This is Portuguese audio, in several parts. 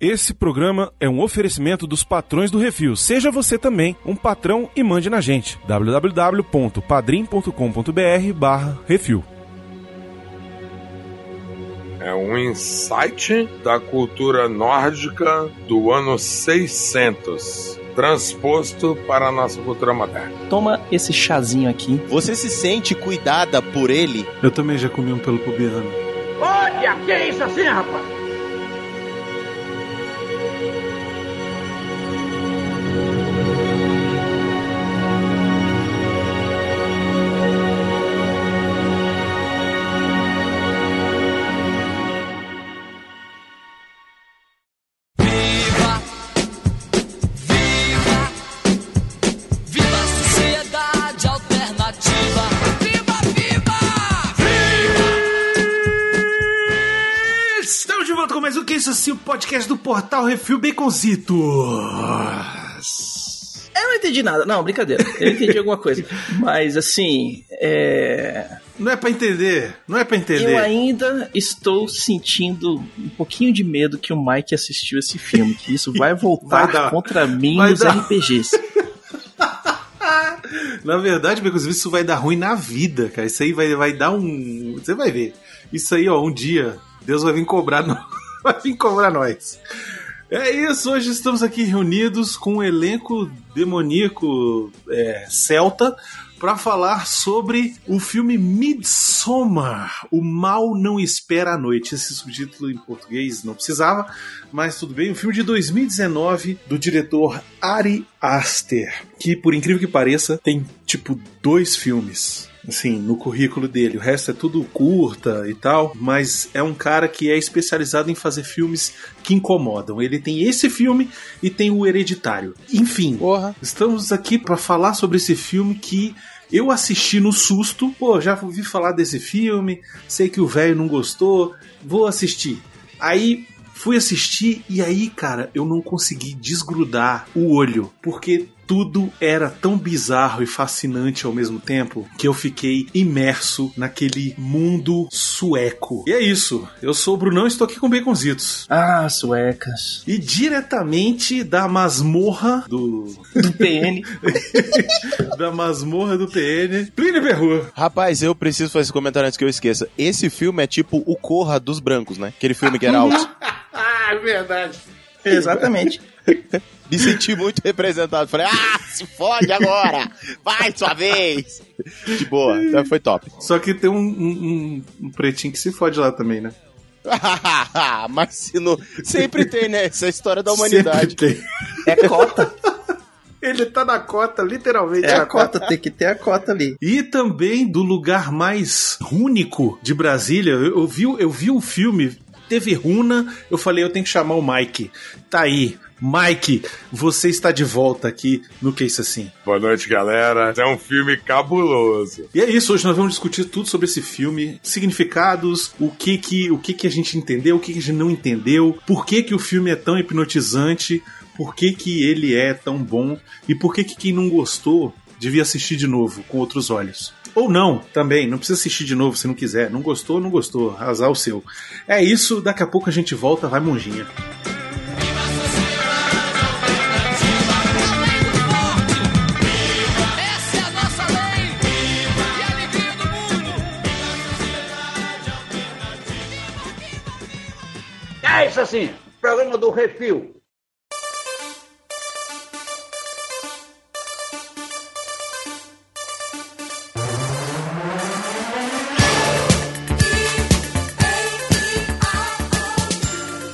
Esse programa é um oferecimento dos patrões do Refil. Seja você também um patrão e mande na gente. www.padrim.com.br barra Refil. É um insight da cultura nórdica do ano 600, transposto para a nossa cultura moderna. Toma esse chazinho aqui. Você se sente cuidada por ele? Eu também já comi um pelo pubiano. Olha, que é isso assim, rapaz? Portal Refil Baconzitos. Eu não entendi nada. Não, brincadeira. Eu entendi alguma coisa. Mas assim, é. Não é para entender. Não é para entender. Eu ainda estou sentindo um pouquinho de medo que o Mike assistiu esse filme. Que isso vai voltar vai dar, contra mim nos dar. RPGs. na verdade, Baconzitos, isso vai dar ruim na vida, cara. Isso aí vai, vai dar um. Você vai ver. Isso aí, ó, um dia. Deus vai vir cobrar no vai vir cobrar nós. É isso, hoje estamos aqui reunidos com um elenco demoníaco é, celta para falar sobre o filme Midsommar, O Mal Não Espera a Noite. Esse subtítulo em português não precisava, mas tudo bem. Um filme de 2019 do diretor Ari Aster, que por incrível que pareça tem tipo dois filmes assim, no currículo dele. O resto é tudo curta e tal, mas é um cara que é especializado em fazer filmes que incomodam. Ele tem esse filme e tem o Hereditário. Enfim, Porra. estamos aqui para falar sobre esse filme que eu assisti no susto. Pô, já ouvi falar desse filme, sei que o velho não gostou, vou assistir. Aí fui assistir e aí, cara, eu não consegui desgrudar o olho, porque tudo era tão bizarro e fascinante ao mesmo tempo que eu fiquei imerso naquele mundo sueco. E é isso. Eu sou o Brunão e estou aqui com Baconzitos. Ah, suecas. E diretamente da masmorra do. Do PN. da masmorra do PN. Plínio Berru. Rapaz, eu preciso fazer esse comentário antes que eu esqueça. Esse filme é tipo o Corra dos Brancos, né? Aquele filme que era alto. ah, é verdade. Exatamente. Me senti muito representado. Falei, ah, se fode agora! Vai, sua vez! De boa, então foi top. Só que tem um, um, um pretinho que se fode lá também, né? Mas se não... sempre tem, né? Essa é a história da humanidade. Sempre tem. É cota. Ele tá na cota, literalmente. É a cota, cota, tem que ter a cota ali. E também do lugar mais único de Brasília, eu, eu vi, eu vi um filme, teve runa, eu falei, eu tenho que chamar o Mike. Tá aí, Mike, você está de volta aqui no Que Isso Assim. Boa noite, galera. É um filme cabuloso. E é isso, hoje nós vamos discutir tudo sobre esse filme, significados, o que que, o que, que a gente entendeu, o que, que a gente não entendeu, por que, que o filme é tão hipnotizante, por que, que ele é tão bom e por que, que quem não gostou devia assistir de novo com outros olhos. Ou não, também, não precisa assistir de novo se não quiser. Não gostou, não gostou, azar o seu. É isso, daqui a pouco a gente volta, vai monjinha. É isso assim, programa do Refil.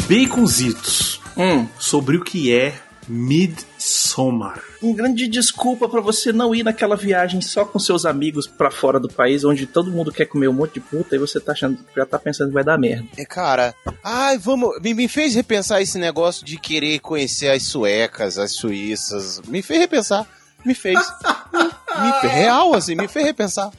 Baconzitos. Hum. Sobre o que é Midsommar. Um grande desculpa para você não ir naquela viagem só com seus amigos para fora do país, onde todo mundo quer comer um monte de puta e você tá achando, já tá pensando que vai dar merda. É, cara, ai, vamos. Me, me fez repensar esse negócio de querer conhecer as suecas, as suíças. Me fez repensar. Me fez. me, real, assim, me fez repensar.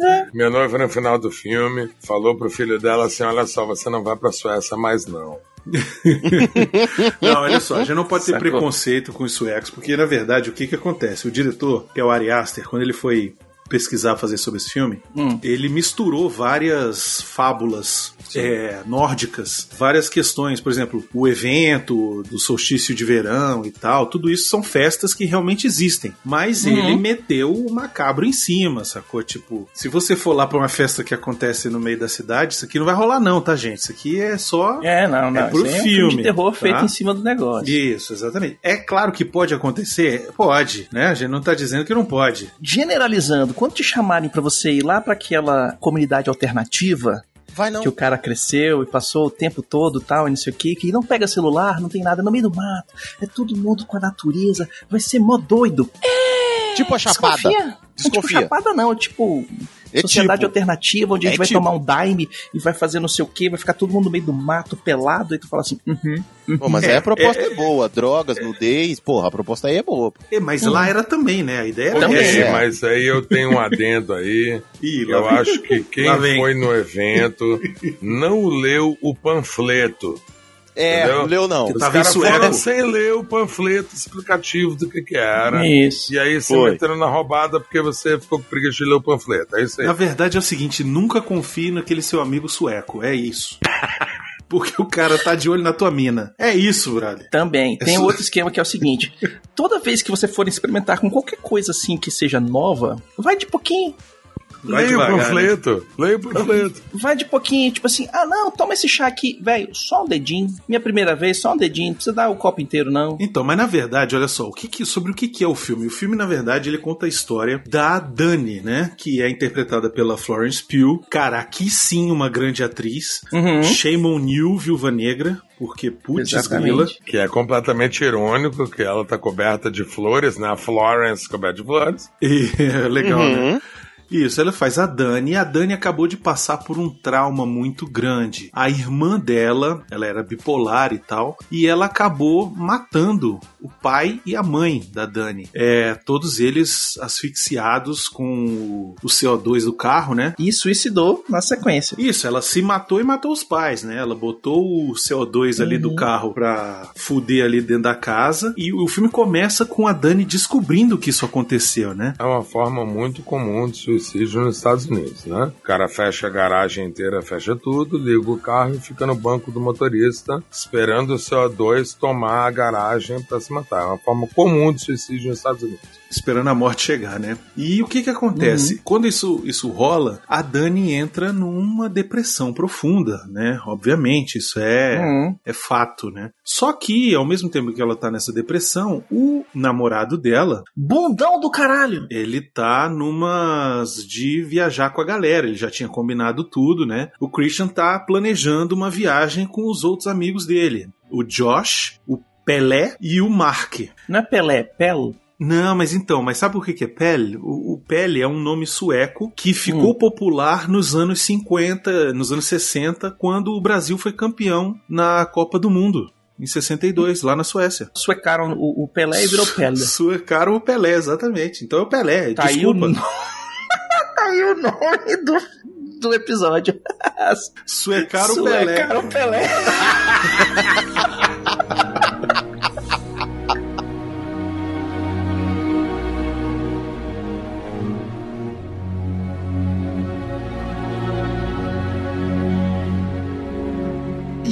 É. Minha noiva, no final do filme, falou pro filho dela assim: Olha só, você não vai pra Suécia mais não. não, olha só, a gente não pode ter preconceito com os suecos, porque na verdade o que que acontece? O diretor, que é o Ari Aster, quando ele foi pesquisar, fazer sobre esse filme, Hum. ele misturou várias fábulas é, nórdicas, várias questões, por exemplo, o evento do solstício de verão e tal, tudo isso são festas que realmente existem. Mas Uhum. ele meteu o macabro em cima, sacou? Tipo, se você for lá pra uma festa que acontece no meio da cidade, isso aqui não vai rolar, não, tá, gente? Isso aqui é só. É, não, não. É pro aí é um filme, de terror tá? feito em cima do negócio. Isso, exatamente. É claro que pode acontecer? Pode, né? A gente não tá dizendo que não pode. Generalizando, quando te chamarem pra você ir lá pra aquela comunidade alternativa, Vai não. que o cara cresceu e passou o tempo todo tal, e não sei o que, que não pega celular, não tem nada no meio do mato, é todo mundo com a natureza, vai ser mó doido. Tipo a chapada. Desconfia. Desconfia. Tipo chapada não, é tipo É sociedade tipo. alternativa, onde a É gente vai tipo. tomar um dime e vai fazer não sei o que, vai ficar todo mundo no meio do mato, pelado, e tu fala assim, uhum, Pô, mas aí a proposta é, boa. Drogas, nudez, porra, a proposta aí é boa. É, mas lá era também, né? A ideia era Também, essa. É. mas aí eu tenho um adendo aí. Ih, Eu vem. acho que quem foi no evento não leu o panfleto. É, Entendeu? não leu não. Que Os Tava em caras sem ler o panfleto explicativo do que, que era. isso. E aí você metendo na roubada porque você ficou com preguiça de ler o panfleto. É isso aí. Na verdade é o seguinte, nunca confie naquele seu amigo sueco. É isso. Porque o cara tá de olho na tua mina. É isso, brother. Também. Tem É outro esquema que é o seguinte: toda vez que você for experimentar com qualquer coisa assim que seja nova, vai de pouquinho. Vai Leia o né? panfleto. Leia o panfleto. Vai de pouquinho, tipo assim, ah não, toma esse chá aqui, velho, só um dedinho. Minha primeira vez, só um dedinho, não precisa dar o copo inteiro, não. Então, mas na verdade, olha só, o que que- sobre o que, que é o filme? O filme, na verdade, ele conta a história da Dani, né? Que é interpretada pela Florence Pugh. Cara, aqui sim uma grande atriz. Uhum. Shame on you, Viúva Negra. Porque, putz, grila. Que é completamente irônico, que ela tá coberta de flores, né? A Florence coberta de flores. E, é legal, né? Uhum. Isso, ela faz a Dani e a Dani acabou de passar por um trauma muito grande. A irmã dela, ela era bipolar e tal, e ela acabou matando o pai e a mãe da Dani. É, todos eles asfixiados com o, o CO2 do carro, né? E suicidou na sequência. Isso, ela se matou e matou os pais, né? Ela botou o CO2 ali do carro pra fuder ali dentro da casa. E o filme começa com a Dani descobrindo que isso aconteceu, né? É uma forma muito comum de suicídio nos Estados Unidos, né? O cara fecha a garagem inteira, fecha tudo, liga o carro e fica no banco do motorista, esperando o CO2 tomar a garagem para se matar. É uma forma comum de suicídio nos Estados Unidos. Esperando a morte chegar, né? E o que que acontece? Quando isso, isso rola, a Dani entra numa depressão profunda, né? Obviamente, isso é, Uhum. é fato, né? Só que, ao mesmo tempo que ela tá nessa depressão, o namorado dela, Bundão do caralho! ele tá numas de viajar com a galera, ele já tinha combinado tudo, né? O Christian tá planejando uma viagem com os outros amigos dele, o Josh, o Pelé e o Mark. Não é Pelé, é Pelo. Não, mas então, mas sabe por que, que é Pele? O, o Pele é um nome sueco que ficou popular nos anos 50, nos anos 60, quando o Brasil foi campeão na Copa do Mundo. Em 62, lá na Suécia. Suecaram o, o Pelé e virou Pele. Suecaram o Pelé, exatamente. Então é o Pelé, Tá aí o desculpa. nome. tá aí o nome do, do episódio. Suecaram o Pelé. Suecaram o Pelé.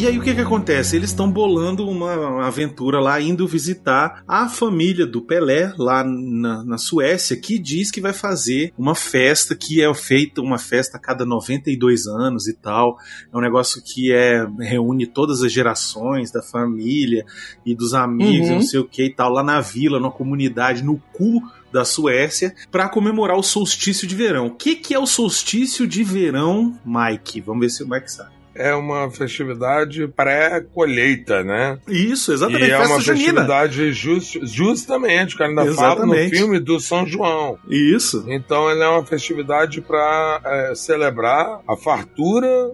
E aí o que que acontece? Eles estão bolando uma, aventura lá, indo visitar a família do Pelé lá na, na Suécia, que diz que vai fazer uma festa que é feita uma festa a cada 92 anos e tal. É um negócio que é reúne todas as gerações da família e dos amigos, Uhum. não sei o que e tal, lá na vila, numa comunidade, no cu da Suécia, para comemorar o solstício de verão. O que, que é o solstício de verão, Mike? Vamos ver se o Mike sabe. É uma festividade pré-colheita, né? Isso, exatamente, e é festa uma junina. festividade just, justamente, o cara ainda fala no Exatamente. filme do São João. Isso. Então ela é uma festividade para celebrar a fartura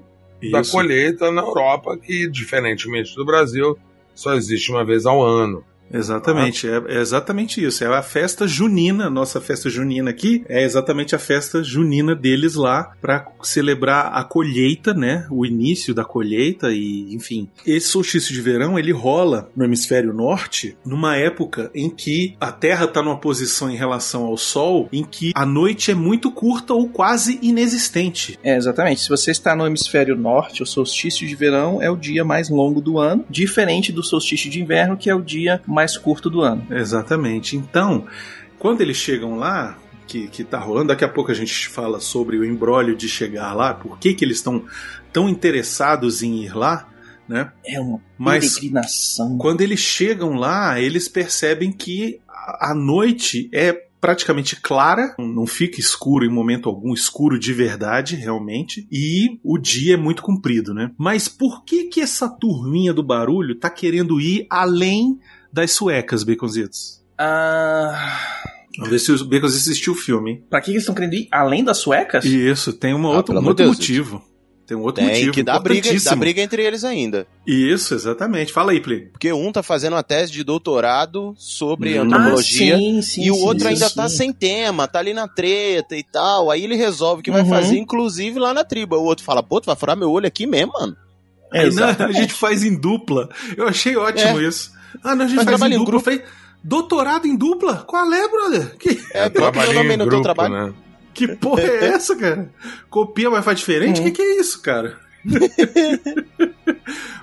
da Isso. colheita na Europa, que, diferentemente do Brasil, só existe uma vez ao ano. Exatamente, é, é exatamente isso. É a festa junina, nossa festa junina aqui, é exatamente a festa junina deles lá para celebrar a colheita, né? O início da colheita e, enfim. Esse solstício de verão, ele rola no hemisfério norte numa época em que a Terra está numa posição em relação ao Sol em que a noite é muito curta ou quase inexistente. É, exatamente. Se você está no hemisfério norte, o solstício de verão é o dia mais longo do ano, diferente do solstício de inverno, que é o dia mais curto do ano. Exatamente. Então, quando eles chegam lá, que, que tá rolando, daqui a pouco a gente fala sobre o embrólio de chegar lá, por que, que eles estão tão interessados em ir lá, né? É uma Mas peregrinação. Quando eles chegam lá, eles percebem que a a noite é praticamente clara, não fica escuro em momento algum, escuro de verdade, realmente, e o dia é muito comprido, né? Mas por que que essa turminha do barulho tá querendo ir além das suecas, Baconzitos? Ah, Vamos ver se o Baconzitos assistiu o filme, hein? pra que eles estão querendo ir além das suecas? Isso, tem uma Ah, outra, um outro de Deus, motivo. Tem um outro Tem motivo. que dar briga, dá briga entre eles ainda. Isso, exatamente. Fala aí, Play. Porque um tá fazendo uma tese de doutorado sobre Hum. antropologia. Ah, sim, sim, e o outro sim, ainda sim. tá sem tema, tá ali na treta e tal. Aí ele resolve que vai Uhum. fazer, inclusive, lá na tribo. O outro fala, pô, tu vai furar meu olho aqui mesmo, mano. Aí, não, a gente faz em dupla. Eu achei ótimo isso. Ah, não, a gente Mas faz trabalha em em dupla. grupo. Eu falei, doutorado em dupla? Qual é, brother? Que, É, bota meu nome no teu trabalho. né? que porra é essa, cara? Copia, mas faz diferente? O Uhum. que, que é isso, cara?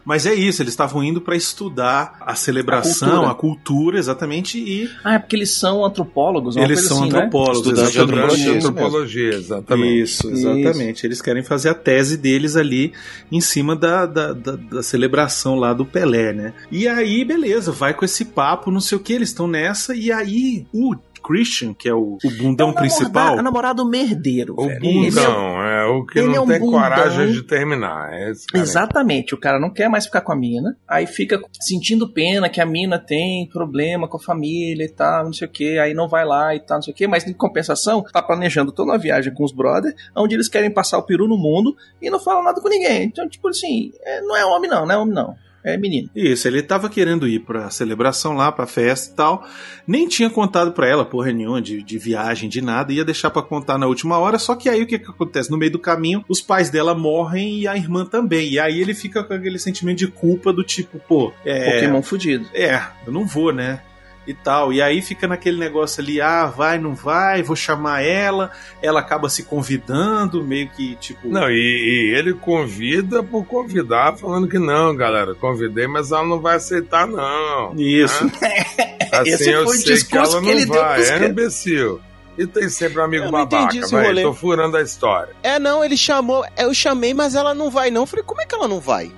Mas é isso, eles estavam indo pra estudar a celebração, A a cultura, exatamente, e Ah, é porque eles são antropólogos, uma eles são assim, né? antropólogos, Estudantes de exatamente. antropologia, isso antropologia, exatamente. Isso, exatamente. Eles querem fazer a tese deles ali em cima da, da, da- da celebração lá do Pelé, né? E aí, beleza, vai com esse papo, não sei o que, eles estão nessa, e aí o Christian, que é o, o bundão É o principal. namorado- namorado merdeiro, O velho. Ele é- bundão, é o que ele não é um tem bundão. coragem de terminar. É. Exatamente, o cara não quer mais ficar com a mina, aí fica sentindo pena que a mina tem problema com a família e tal, não sei o que, aí não vai lá e tal, não sei o que, mas em compensação, tá planejando toda uma viagem com os brothers, onde eles querem passar o peru no mundo e não falam nada com ninguém. Então, tipo assim, é, não é homem não, não é homem não, é menino. Isso, ele tava querendo ir pra celebração lá, pra festa e tal. Nem tinha contado pra ela porra nenhuma de, de viagem, de nada. Ia deixar pra contar na última hora. Só que aí o que, que acontece? No meio do caminho, os pais dela morrem e a irmã também. E aí ele fica com aquele sentimento de culpa do tipo, pô, é. Pokémon fudido. É, eu não vou, né? E tal. E aí fica naquele negócio ali, ah, vai, não vai, vou chamar ela. Ela acaba se convidando, meio que tipo. Não, e, e ele convida por convidar, falando que não, galera, convidei, mas ela não vai aceitar, não. Isso. Assim Esse eu sei que discurso ela que não ele deu vai, é caras. imbecil. E tem sempre um amigo Eu não entendi babaca, rolê. tô furando a história. É, não, ele chamou. Eu chamei, mas ela não vai, não. Eu falei, como é que ela não vai?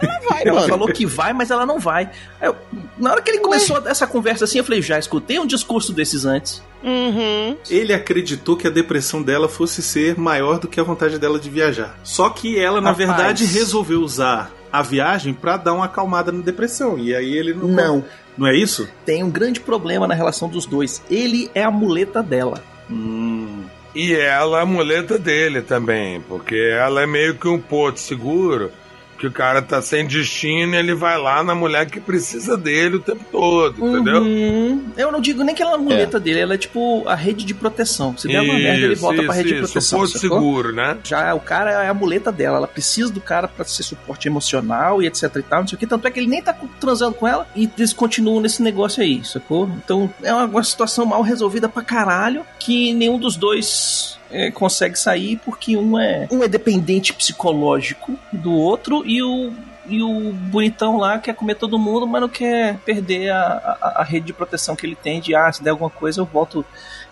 Ela vai, Ela mano. falou que vai, mas ela não vai. Eu- na hora que ele começou essa conversa assim, eu falei, já escutei um discurso desses antes. Uhum. Ele acreditou que a depressão dela fosse ser maior do que a vontade dela de viajar. Só que ela, na Rapaz. verdade, resolveu usar a viagem pra dar uma acalmada na depressão. E aí ele não. Não, Não é isso? tem um grande problema na relação dos dois. Ele é a muleta dela. Hum. E ela é a muleta dele também, porque ela é meio que um porto seguro, que o cara tá sem destino e ele vai lá na mulher que precisa dele o tempo todo, entendeu? Uhum. Eu não digo nem que ela é a muleta dele, ela é tipo a rede de proteção. Se der uma merda, ele volta pra rede de isso, proteção. porto sacou? seguro, né? Já o cara é a muleta dela, ela precisa do cara pra ser suporte emocional e etc e tal, não sei o que. Tanto é que ele nem tá transando com ela e eles continuam nesse negócio aí, sacou? Então é uma, uma situação mal resolvida pra caralho que nenhum dos dois é, consegue sair porque um é, um é dependente psicológico do outro e o. E o bonitão lá quer comer todo mundo, mas não quer perder a, a, a rede de proteção que ele tem de ah, se der alguma coisa eu volto,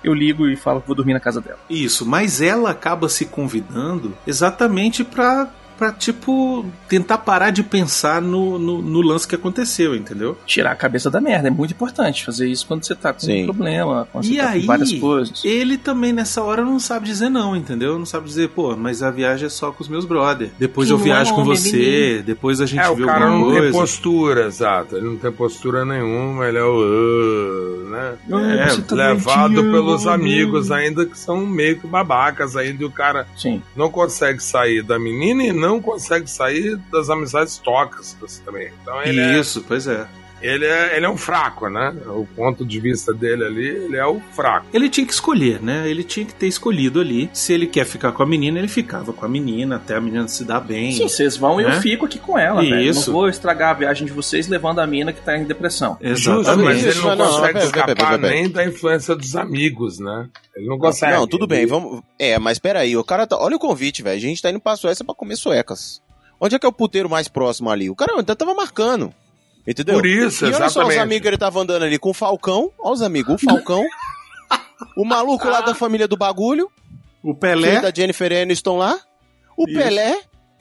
eu ligo e falo que vou dormir na casa dela. Isso, mas ela acaba se convidando exatamente pra, pra tipo, tentar parar de pensar no, no, no lance que aconteceu, entendeu? tirar a cabeça da merda. É muito importante fazer isso quando você tá com Sim. um problema, quando E você tá aí, com várias coisas. Ele também nessa hora não sabe dizer não, entendeu? Não sabe dizer, pô, mas a viagem é só com os meus brother. Depois Que eu não viajo é com homem, é você, menino. depois a gente É, o vê cara alguma não tem coisa. postura, exato. Ele não tem postura nenhuma, ele é o. "Ah", né? É, tá Levado pelos amigos ainda que são meio que babacas ainda e o cara Sim. não consegue sair da menina e não consegue sair das amizades tóxicas também. Então é, Isso, pois é. Ele é, ele é um fraco, né? O ponto de vista dele ali, ele é o fraco. Ele tinha que escolher, né? Ele tinha que ter escolhido ali. Se ele quer ficar com a menina, ele ficava com a menina até a menina se dar bem. Sim, vocês vão e né? eu fico aqui com ela, velho. Isso. Não vou estragar a viagem de vocês levando a mina que tá em depressão. Justo, mas ele não não, consegue pera, escapar pera, pera. nem da influência dos amigos, né? Ele não consegue. Não, tudo bem, vamos. É, mas peraí, o cara tá. Olha o convite, velho. A gente tá indo pra Suécia pra comer suecas. Onde é que é o puteiro mais próximo ali? O cara ainda tava marcando. Entendeu? Por isso, e olha só os exatamente. amigos que ele tava andando ali com o Falcão. Olha os amigos, o Falcão. o maluco lá da família do bagulho. O Filho Pelé. da Jennifer Aniston lá. O Isso. Pelé.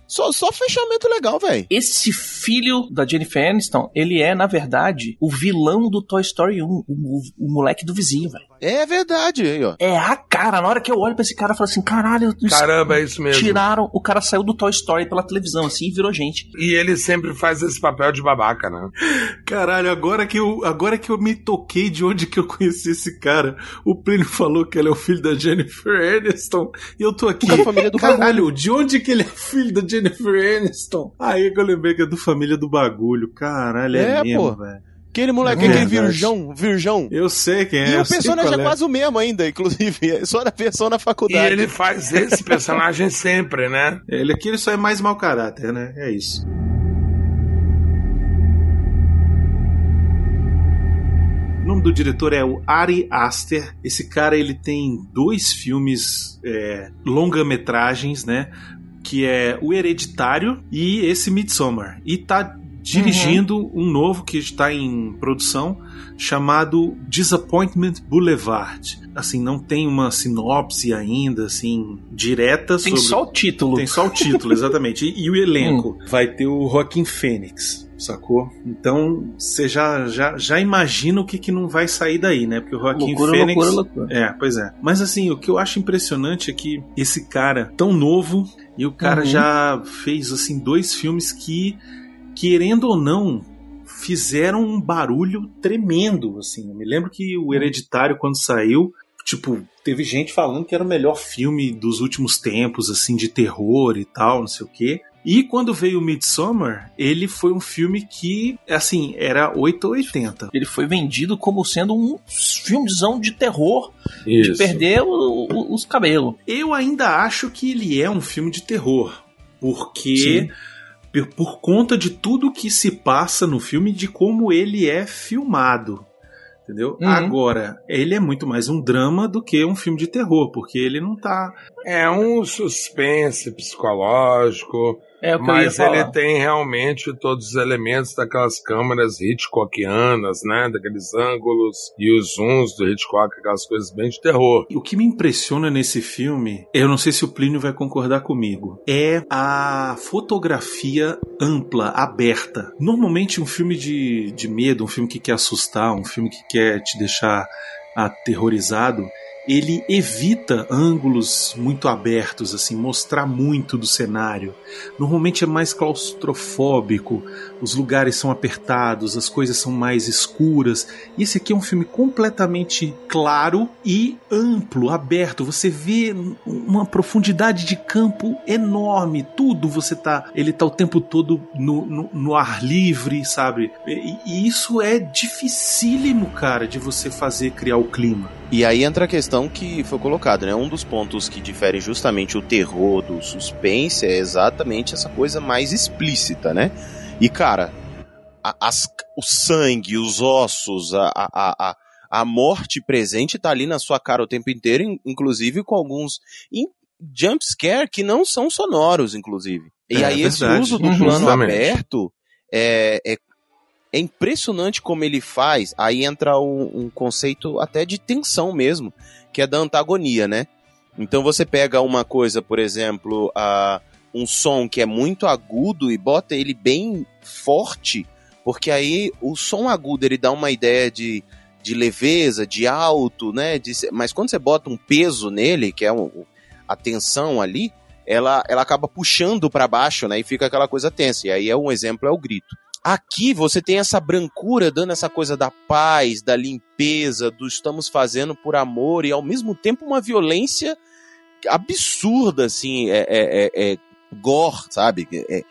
Só, só fechamento legal, velho. Esse filho da Jennifer Aniston, ele é, na verdade, o vilão do Toy Story 1, o, o- o moleque do vizinho, velho. É verdade, aí, ó. É a cara. Na hora que eu olho pra esse cara, eu falo assim: caralho, Caramba, é isso mesmo. tiraram. O cara saiu do Toy Story pela televisão, assim, e virou gente. E ele sempre faz esse papel de babaca, né? Caralho, agora que, eu, agora que eu me toquei de onde que eu conheci esse cara, o Plínio falou que ele é o filho da Jennifer Aniston, e eu tô aqui. Da família do Caralho, de onde que ele é filho da Jennifer Aniston? Aí que eu lembrei que é do família do bagulho. Caralho, é, É, mesmo, pô. velho. Aquele moleque, É aquele verdade. virgão, virgão. Eu sei quem é. E o personagem qual é quase o mesmo ainda, inclusive. É só na versão na E faculdade. ele faz esse personagem sempre, né? Ele aqui ele só é mais mau caráter, né? É isso. O nome do diretor é o Ari Aster. Esse cara ele tem dois filmes é, longa-metragens, né? Que é O Hereditário e esse Midsommar. E tá dirigindo um novo que está em produção chamado Disappointment Boulevard. Assim, não tem uma sinopse ainda, assim, direta Tem sobre... só o título. Tem só o título, exatamente. E, e o elenco. Vai ter o Joaquim Fênix, sacou? Então, você já, já, já imagina o que, que não vai sair daí, né? Porque o Joaquim Loucura, Fênix. loucura, loucura. É, pois é. Mas assim, o que eu acho impressionante é que esse cara, tão novo, e o cara Uhum. já fez, assim, dois filmes que, querendo ou não, fizeram um barulho tremendo, assim. Eu me lembro que o Hereditário, quando saiu, tipo, teve gente falando que era o melhor filme dos últimos tempos, assim, de terror e tal, não sei o quê. E quando veio o Midsommar, ele foi um filme que, assim, era 8 ou 80. Ele foi vendido como sendo um filmezão de terror, de Isso. perder o- o- os cabelos. Eu ainda acho que ele é um filme de terror, porque Sim. Por, conta de tudo que se passa no filme, de como ele é filmado. Entendeu? Uhum. Agora, ele é muito mais um drama do que um filme de terror, porque ele não tá. É um suspense psicológico, É o que mas eu ia falar. ele tem realmente todos os elementos daquelas câmeras Hitchcockianas, né? Daqueles ângulos e os zooms do Hitchcock, aquelas coisas bem de terror. O que me impressiona nesse filme, eu não sei se o Plínio vai concordar comigo, é a fotografia ampla, aberta. Normalmente um filme de, de medo, um filme que quer assustar, um filme que quer te deixar aterrorizado, ele evita ângulos muito abertos, assim, mostrar muito do cenário. Normalmente é mais claustrofóbico, os lugares são apertados, as coisas são mais escuras. E esse aqui é um filme completamente claro e amplo, aberto. Você vê uma profundidade de campo enorme. Tudo você tá. Ele tá o tempo todo no, no, no ar livre, sabe? E, e isso é dificílimo, cara, de você fazer criar o clima. E aí entra a questão que foi colocada, né? Um dos pontos que difere justamente o terror do suspense é exatamente essa coisa mais explícita, né? E, cara, a- as- o sangue, os ossos, a, a, a, a- morte presente tá ali na sua cara o tempo inteiro, in- inclusive com alguns in- jump scare que não são sonoros, inclusive. E É, aí esse verdade. uso do Uhum. plano Justamente. aberto é, é é impressionante como ele faz. Aí entra um, um conceito até de tensão mesmo, que é da antagonia, né? Então você pega uma coisa, por exemplo, a, um som que é muito agudo e bota ele bem forte, porque aí o som agudo ele dá uma ideia de, de leveza, de alto, né? De mas quando você bota um peso nele, que é um- a tensão ali, ela, ela acaba puxando para baixo, né? E fica aquela coisa tensa. E aí é um exemplo é o grito. Aqui você tem essa brancura dando essa coisa da paz, da limpeza, do estamos fazendo por amor e ao mesmo tempo uma violência absurda, assim, é, é, é, é gore, sabe? É,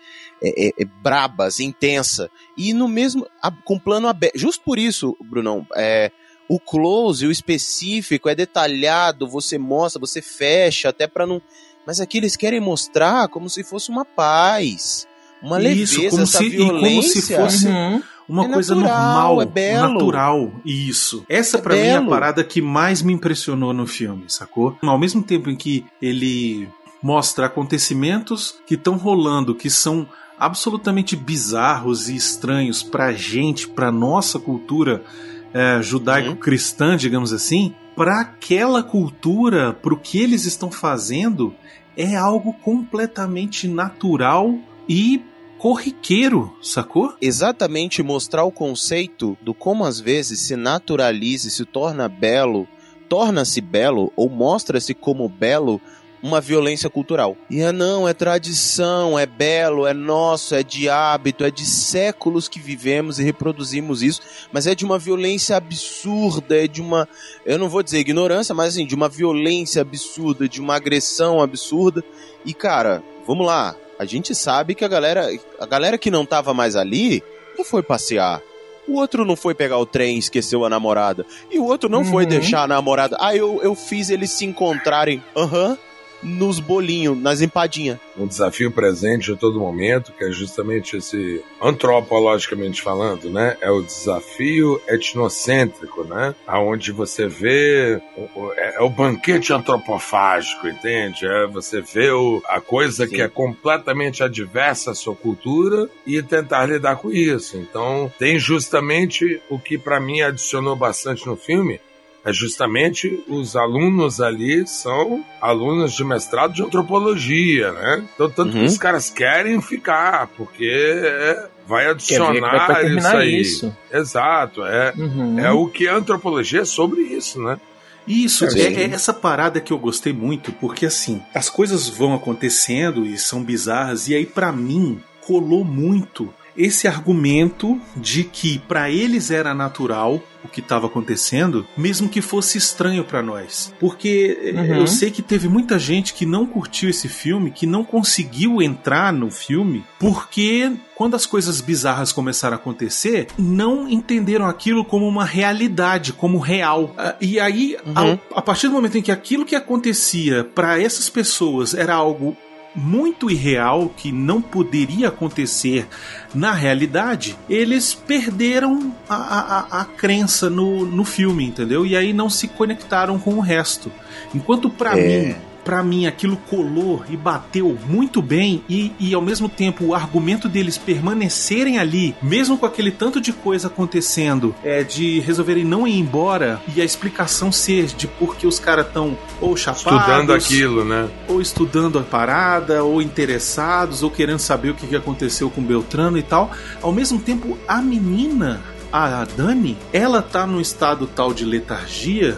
é, é, é braba, intensa. E no mesmo. A, com plano aberto. Justo por isso, Brunão, é, o close, o específico, é detalhado, você mostra, você fecha, até para não. Mas aqui eles querem mostrar como se fosse uma paz. Uma Isso, leveza, como essa se, e violência. como se fosse Uhum. uma É coisa natural, normal, é belo. natural. Isso. Essa É pra mim é a parada que mais me impressionou no filme, sacou? Ao mesmo tempo em que ele mostra acontecimentos que estão rolando, que são absolutamente bizarros e estranhos pra gente, pra nossa cultura é, judaico-cristã, digamos assim, pra aquela cultura, pro que eles estão fazendo, é algo completamente natural e corriqueiro, sacou? exatamente mostrar o conceito do como às vezes se naturaliza e se torna belo, torna-se belo ou mostra-se como belo uma violência cultural. E é não, é tradição, é belo, é nosso, é de hábito, é de séculos que vivemos e reproduzimos isso, mas é de uma violência absurda, é de uma, eu não vou dizer ignorância, mas assim, de uma violência absurda, de uma agressão absurda. E cara, vamos lá, a gente sabe que a galera, a galera que não tava mais ali, não foi passear. O outro não foi pegar o trem e esqueceu a namorada. E o outro não foi Uhum. deixar a namorada. Ah, eu, eu fiz eles se encontrarem. Aham. Nos bolinhos, nas empadinhas. um desafio presente a todo momento, que é justamente esse, antropologicamente falando, né? É o desafio etnocêntrico, né? Aonde você vê, o- o- é, é o banquete antropofágico, entende? É você vê o, a coisa Sim. que é completamente adversa à sua cultura e tentar lidar com isso. Então, tem justamente o que para mim adicionou bastante no filme, é justamente os alunos ali são alunos de mestrado de antropologia, né? Então, tanto Uhum. que os caras querem ficar, porque é, vai Quer ver como é que adicionar vai isso terminar aí. isso. Exato, é, Uhum. é o que a antropologia é sobre isso, né? Isso, é, é essa parada que eu gostei muito, porque assim, as coisas vão acontecendo e são bizarras, e aí pra mim colou muito esse argumento de que pra eles era natural o que estava acontecendo, mesmo que fosse estranho pra nós. Porque eh, Uhum. eu sei que teve muita gente que não curtiu esse filme, que não conseguiu entrar no filme, porque quando as coisas bizarras começaram a acontecer, não entenderam aquilo como uma realidade, como real. Ah, E aí, Uhum. ao- a partir do momento em que aquilo que acontecia para essas pessoas era algo muito irreal que não poderia acontecer na realidade, eles perderam a, a, a- crença no, no filme, entendeu? E aí não se conectaram com o resto. Enquanto pra É. mim, pra mim aquilo colou e bateu muito bem e, e ao mesmo tempo o argumento deles permanecerem ali, mesmo com aquele tanto de coisa acontecendo, é de resolverem não ir embora e a explicação ser de por que os caras estão ou chapados, Estudando aquilo, né? ou estudando a parada, ou interessados, ou querendo saber o que que aconteceu com Beltrano e tal. Ao mesmo tempo, a menina, a Dani, ela tá num estado tal de letargia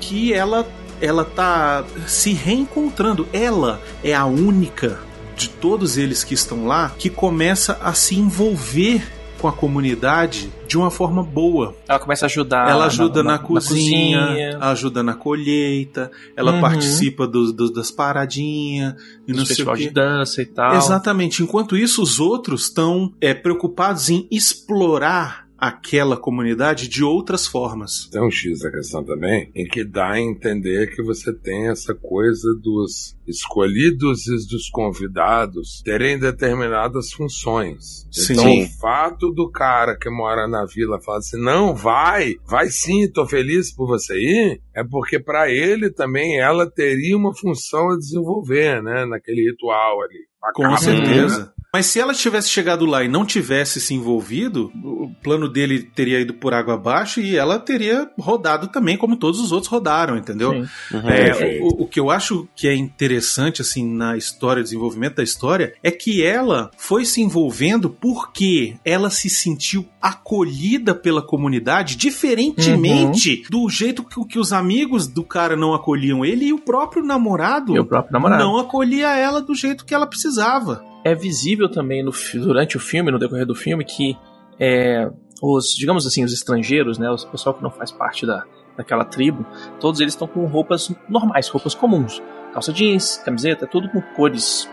que ela ela tá se reencontrando. Ela é a única de todos eles que estão lá que começa a se envolver com a comunidade de uma forma boa. Ela começa a ajudar. Ela ajuda na, cozinha, cozinha, ajuda na colheita, ela Uhum. participa dos- dos- das paradinhas e não festival de dança e tal. Exatamente. Enquanto isso, os outros estão é, preocupados em explorar aquela comunidade de outras formas. Tem um X da questão também, em que dá a entender que você tem essa coisa dos escolhidos e dos convidados terem determinadas funções. Sim. Então, o fato do cara que mora na vila falar assim, não, vai, vai sim, tô feliz por você ir, é porque para ele também ela teria uma função a desenvolver, né, naquele ritual ali. Com certeza. né? Mas se ela tivesse chegado lá e não tivesse se envolvido, o plano dele teria ido por água abaixo e ela teria rodado também, como todos os outros rodaram, entendeu? Uhum. É, o, o que eu acho que é interessante assim na história, desenvolvimento da história, é que ela foi se envolvendo porque ela se sentiu acolhida pela comunidade, diferentemente do jeito que, que os amigos do cara não acolhiam ele e o próprio namorado, E o próprio namorado. não acolhia ela do jeito que ela precisava. É visível também no, durante o filme, no decorrer do filme, que é, os, digamos assim, os estrangeiros, né, o pessoal que não faz parte da, daquela tribo, todos eles estão com roupas normais, roupas comuns. Calça jeans, camiseta, tudo com cores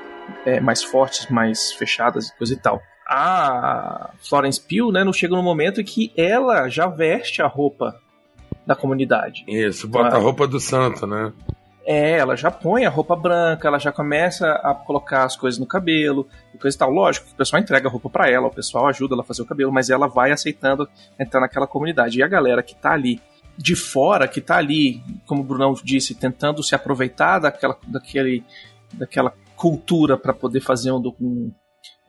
é, mais fortes, mais fechadas e coisa e tal. A Florence Pugh, né, não chega no momento em que ela já veste a roupa da comunidade. Isso, bota a roupa do santo, né? É, ela já põe a roupa branca, ela já começa a colocar as coisas no cabelo e coisa e tal. Lógico, o pessoal entrega a roupa pra ela, o pessoal ajuda ela a fazer o cabelo, mas ela vai aceitando entrar naquela comunidade. E a galera que tá ali de fora, que tá ali, como o Brunão disse, tentando se aproveitar daquela, daquele, daquela cultura para poder fazer um, um,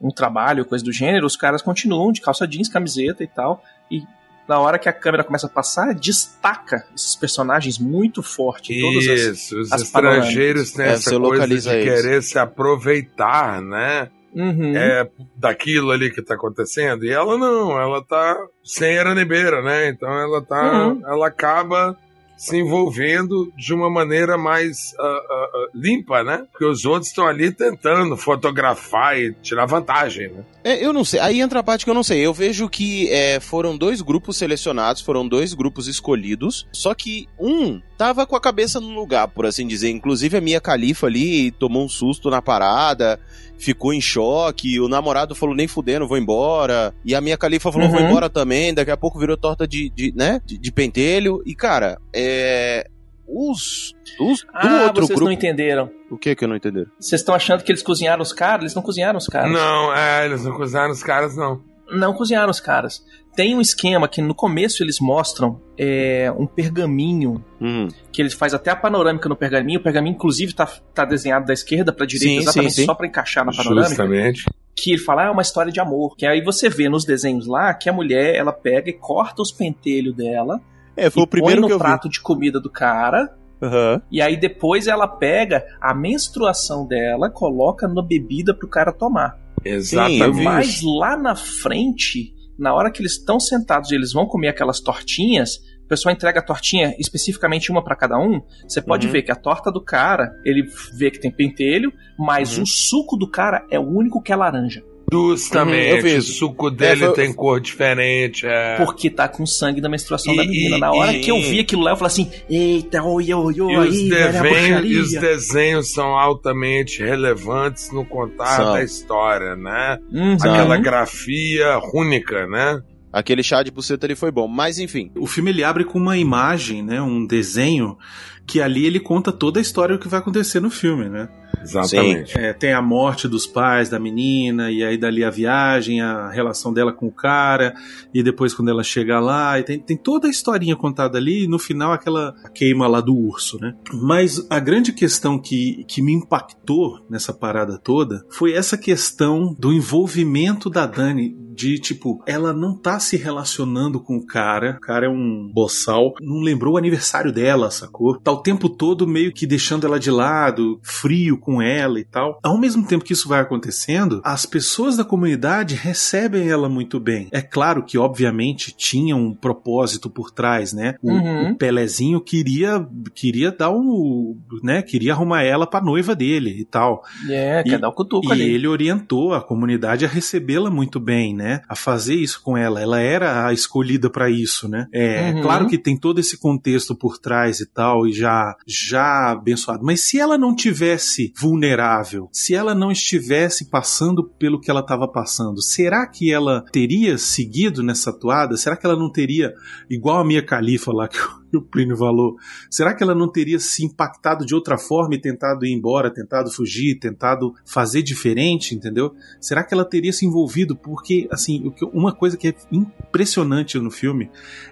um trabalho, coisa do gênero, os caras continuam de calça jeans, camiseta e tal. E na hora que a câmera começa a passar, destaca esses personagens muito forte. em Todas as, Isso, os as estrangeiros têm É, essa coisa de eles. querer se aproveitar, né? Uhum. É, daquilo ali que tá acontecendo. E ela não, ela tá sem eranebeira, né? Então ela tá. Uhum. Ela acaba se envolvendo de uma maneira mais ah, ah, limpa, né? Porque os outros estão ali tentando fotografar e tirar vantagem, né? É, eu não sei. Aí entra a parte que eu não sei. Eu vejo que é, foram dois grupos selecionados, foram dois grupos escolhidos. Só que um tava com a cabeça no lugar, por assim dizer. Inclusive a Mia Califa ali tomou um susto na parada, ficou em choque. O namorado falou nem fudendo, vou embora. E a Mia Califa falou vou Uhum. embora também. Daqui a pouco virou torta de, de né? De, de pentelho. E cara, é. Os, os do Ah, outro vocês grupo. não entenderam. O que que eu não entendi? Vocês estão achando que eles cozinharam os caras? Eles não cozinharam os caras. Não, é, eles não cozinharam os caras, não. Não cozinharam os caras. Tem um esquema que no começo eles mostram é, um pergaminho Hum. que eles faz até a panorâmica no pergaminho. O pergaminho, inclusive, tá, tá desenhado da esquerda pra direita, Sim, exatamente sim, sim. só pra encaixar na panorâmica. Justamente. Que ele fala, ah, é uma história de amor. Que aí você vê nos desenhos lá que a mulher, ela pega e corta os pentelhos dela É, foi e o primeiro põe que no eu vi. prato de comida do cara. Aham. E aí depois ela pega a menstruação dela, coloca na bebida pro cara tomar. Exatamente. vi Mas lá na frente, na hora que eles estão sentados e eles vão comer aquelas tortinhas, o pessoal entrega a tortinha especificamente uma pra cada um. Você pode Uhum. ver que a torta do cara, ele vê que tem pentelho, mas Uhum. o suco do cara é o único que é laranja. Justamente. Uhum, eu vi o isso. suco dele É, foi- tem cor diferente. É. Porque tá com sangue da menstruação E- da menina. e- Na hora e- que eu vi aquilo lá, eu falei assim: Eita, oi, oi, oi, E os, aí, desenhos, e bruxaria." os desenhos são altamente relevantes no contar São. da história, né? Uhum. Aquela grafia rúnica, né? Aquele chá de buceta ali foi bom. Mas enfim. O filme ele abre com uma imagem, né, um desenho que ali ele conta toda a história do que vai acontecer no filme, né? Exatamente. É, tem a morte dos pais da menina, e aí dali a viagem, a relação dela com o cara, e depois quando ela chega lá, e tem, tem toda a historinha contada ali, e no final aquela queima lá do urso, né? Mas a grande questão que, que me impactou nessa parada toda foi essa questão do envolvimento da Dani, de tipo, ela não tá se relacionando com o cara, o cara é um boçal, não lembrou o aniversário dela, sacou? Tá o tempo todo meio que deixando ela de lado, frio com ela e tal. Ao mesmo tempo que isso vai acontecendo, as pessoas da comunidade recebem ela muito bem. É claro que, obviamente, tinha um propósito por trás, né? O, Uhum. o Pelezinho queria, queria dar um. né? Queria arrumar ela pra noiva dele e tal. É, quer E- dar o cutuco E ali. ele orientou a comunidade a recebê-la muito bem, né? A fazer isso com ela. Ela era a escolhida pra isso, né? É Uhum. claro que tem todo esse contexto por trás e tal, e já, já abençoado. Mas se ela não tivesse vulnerável, se ela não estivesse passando pelo que ela estava passando, será que ela teria seguido nessa toada? Será que ela não teria, igual a minha califa lá que o- Plínio falou, será que ela não teria se impactado de outra forma e tentado ir embora, tentado fugir, tentado fazer diferente, entendeu? Será que ela teria se envolvido? Porque, assim, uma coisa que é impressionante no filme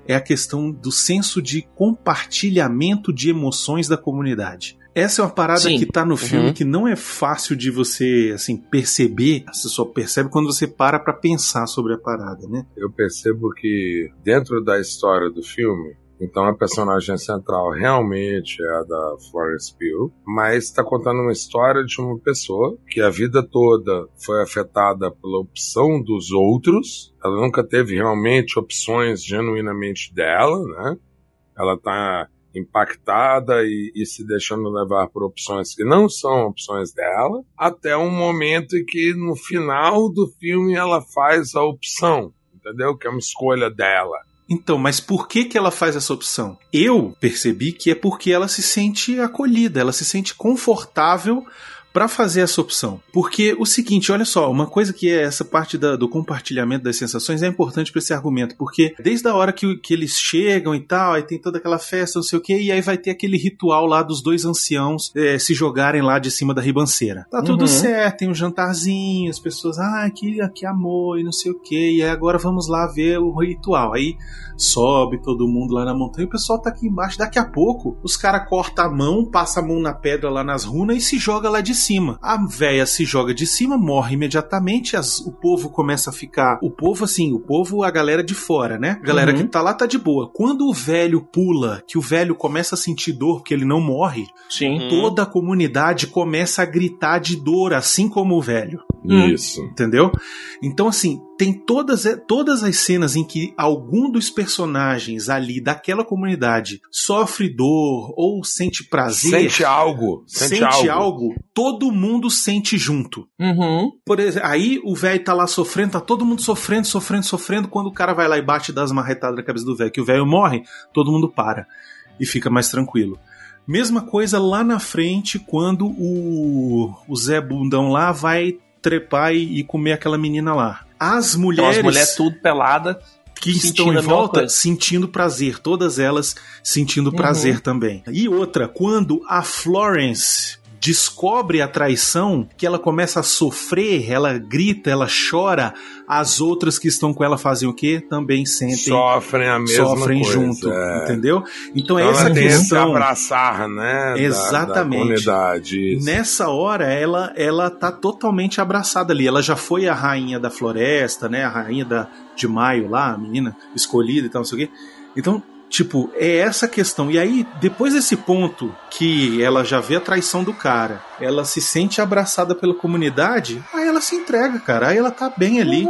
é a questão do senso de compartilhamento de emoções da comunidade. Essa é uma parada Sim. que tá no filme Uhum. que não é fácil de você, assim, perceber. Você só percebe quando você para pra pensar sobre a parada, né? Eu percebo que dentro da história do filme, então a personagem central realmente é a da Florence Pugh, mas está contando uma história de uma pessoa que a vida toda foi afetada pela opção dos outros. Ela nunca teve realmente opções genuinamente dela, né? Ela está impactada e, e se deixando levar por opções que não são opções dela, até um momento em que no final do filme ela faz a opção, entendeu? Que é uma escolha dela. Então, mas por que que ela faz essa opção? Eu percebi que é porque ela se sente acolhida, ela se sente confortável para fazer essa opção. Porque o seguinte, olha só, uma coisa que é essa parte da, do compartilhamento das sensações é importante para esse argumento, porque desde a hora que, que eles chegam e tal, aí tem toda aquela festa, não sei o que, e aí vai ter aquele ritual lá dos dois anciãos é, se jogarem lá de cima da ribanceira. Tá tudo Uhum. certo, tem um jantarzinho, as pessoas, ah, que, que amor e não sei o que, e aí agora vamos lá ver o ritual. Aí sobe todo mundo lá na montanha, o pessoal tá aqui embaixo. Daqui a pouco, os caras cortam a mão, passa a mão na pedra lá nas runas e se joga lá de cima. A véia se joga de cima, morre imediatamente, as- o povo começa a ficar. O povo, assim, o povo, a galera de fora, né? A galera Uhum. que tá lá tá de boa. Quando o velho pula, que o velho começa a sentir dor porque ele não morre, Sim. Hum. toda a comunidade começa a gritar de dor, assim como o velho. Hum. Isso. Entendeu? Então, assim, tem todas, todas as cenas em que algum dos personagens ali daquela comunidade sofre dor ou sente prazer, Sente algo. Sente, sente algo. algo, todo mundo sente junto. Uhum. Por exemplo, aí o velho tá lá sofrendo, tá todo mundo sofrendo, sofrendo, sofrendo. Quando o cara vai lá e bate das marretadas na cabeça do velho, que o velho morre, todo mundo para e fica mais tranquilo. Mesma coisa lá na frente, quando o, o Zé Bundão lá vai trepar e, e comer aquela menina lá. As Então mulheres as mulheres tudo pelada. que sentindo estão em volta sentindo prazer, todas elas sentindo Uhum. prazer também. E outra, quando a Florence descobre a traição, que ela começa a sofrer, ela grita, ela chora, as outras que estão com ela fazem o quê? Também sentem, Sofrem a mesma sofrem coisa. junto, é. entendeu? Então é Ela essa tem questão. abraçar, né? da- Exatamente. Da, isso. Nessa hora, ela ela tá totalmente abraçada ali. Ela já foi a rainha da floresta, né? A rainha da, de maio lá, a menina escolhida e tal, não sei o quê. Então, tipo, é essa questão. E aí, depois desse ponto que ela já vê a traição do cara, ela se sente abraçada pela comunidade, aí ela se entrega, cara. Aí ela tá bem ali.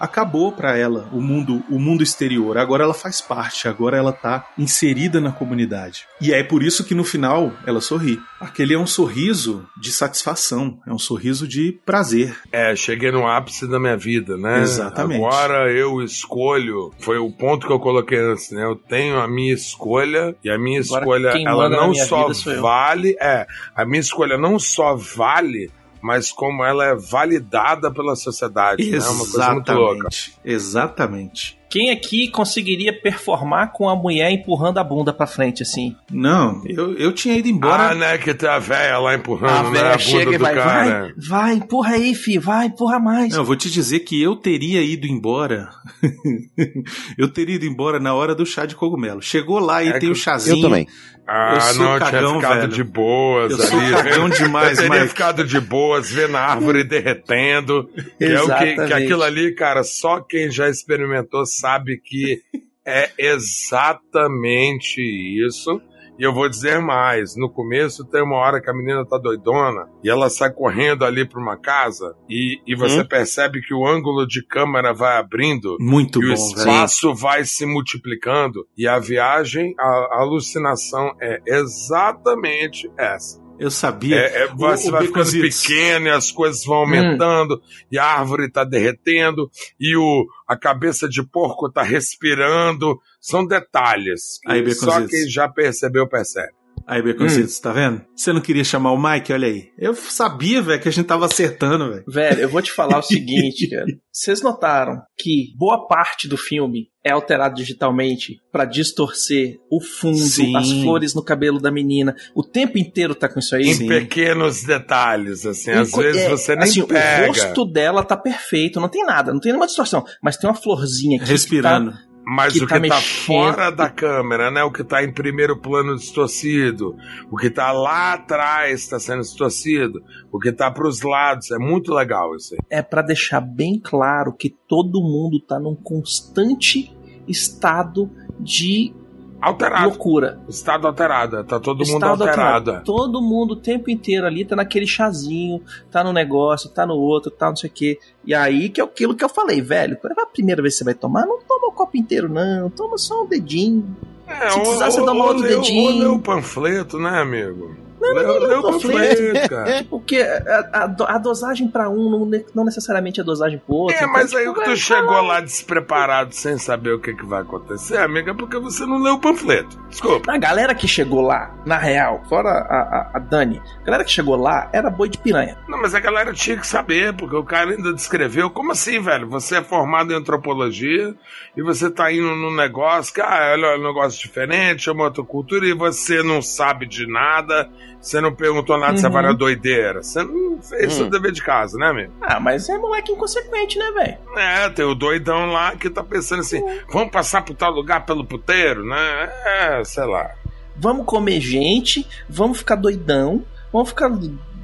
Acabou pra ela o mundo, o mundo exterior. Agora ela faz parte, agora ela tá inserida na comunidade. E é por isso que no final ela sorri. Aquele é um sorriso de satisfação, é um sorriso de prazer. É, cheguei no ápice da minha vida, né? Exatamente. Agora eu escolho. Foi o ponto que eu coloquei antes, né? Eu tenho a minha escolha e a minha Agora escolha, ela não só vale. É, a minha escolha não só vale, mas como ela é validada pela sociedade. né? É uma coisa muito louca. Exatamente. Quem aqui conseguiria performar com a mulher empurrando a bunda pra frente, assim? Não, eu, eu tinha ido embora. Ah, né? Que tem a véia lá empurrando a né, velha a bunda chega e do vai, cara. vai, vai, empurra aí, filho, vai, empurra mais. Não, eu vou te dizer que eu teria ido embora. eu teria ido embora na hora do chá de cogumelo. Chegou lá e É tem que o chazinho. Eu também. Ah, Eu sou não, eu cagão, tinha ficado velho. de boas Eu sou ali. cagão vendo- demais, eu teria Mike. ficado de boas, vendo a árvore derretendo. Que é o que, que aquilo ali, cara, só quem já experimentou sabe que é exatamente isso. E eu vou dizer mais, no começo tem uma hora que a menina tá doidona e ela sai correndo ali pra uma casa e, e você Hum. percebe que o ângulo de câmera vai abrindo Muito e o bom, velho. espaço vai se multiplicando e a viagem, a, a alucinação é exatamente essa. Eu sabia. É, é, você o vai ficando Baconzitos. pequeno e as coisas vão aumentando e a árvore está derretendo e o, a cabeça de porco está respirando. São detalhes que Aí, só quem já percebeu percebe. Aí, Baconzitos, tá vendo? Você não queria chamar o Mike? Olha aí. Eu sabia, velho, que a gente tava acertando, velho. Velho, eu vou te falar o seguinte, cara. Vocês notaram que boa parte do filme é alterado digitalmente pra distorcer o fundo, Sim. as flores no cabelo da menina. O tempo inteiro tá com isso aí. Em pequenos detalhes, assim, às vezes é, você nem assim, pega. O rosto dela tá perfeito, não tem nada, não tem nenhuma distorção. Mas tem uma florzinha aqui. que Respirando. Mas que o tá que tá mexendo. fora da câmera, né? O que tá em primeiro plano distorcido, o que tá lá atrás está sendo distorcido, o que tá pros lados, é muito legal isso aí. é pra deixar bem claro que todo mundo tá num constante estado de Alterado, loucura. estado alterado, tá todo mundo Estado alterado. alterado. Todo mundo o tempo inteiro ali tá naquele chazinho, tá no negócio, tá no outro, tá não sei o quê. E aí que é aquilo que eu falei, velho. Quando é a primeira vez que você vai tomar, não toma o copo inteiro, não. Toma só um dedinho. É, Se ou- precisar, você ou- dá um ou outro ou dedinho. lê o panfleto, né, amigo? Não, Lê, lê o panfleto, cara. Porque a, a a dosagem pra um não, não necessariamente é a dosagem pro outro. É, Então, mas aí tipo, o que tu chegou lá despreparado sem saber o que, que vai acontecer, amiga, é porque você não leu o panfleto. Desculpa. A galera que chegou lá, na real, fora a, a, a Dani, a galera que chegou lá era boi de piranha. Não, mas a galera tinha que saber, porque o cara ainda descreveu. Como assim, velho? Você é formado em antropologia e você tá indo num negócio que, ah, olha, é um negócio diferente, é uma outra cultura, e você não sabe de nada, você não perguntou nada se Uhum. era doideira. Você não fez Hum. seu dever de casa, né, amigo? Ah, mas é moleque inconsequente, né, velho? É, tem o doidão lá que tá pensando assim, vamos passar por tal lugar pelo puteiro, né? É, sei lá. Vamos comer gente, vamos ficar doidão, vamos ficar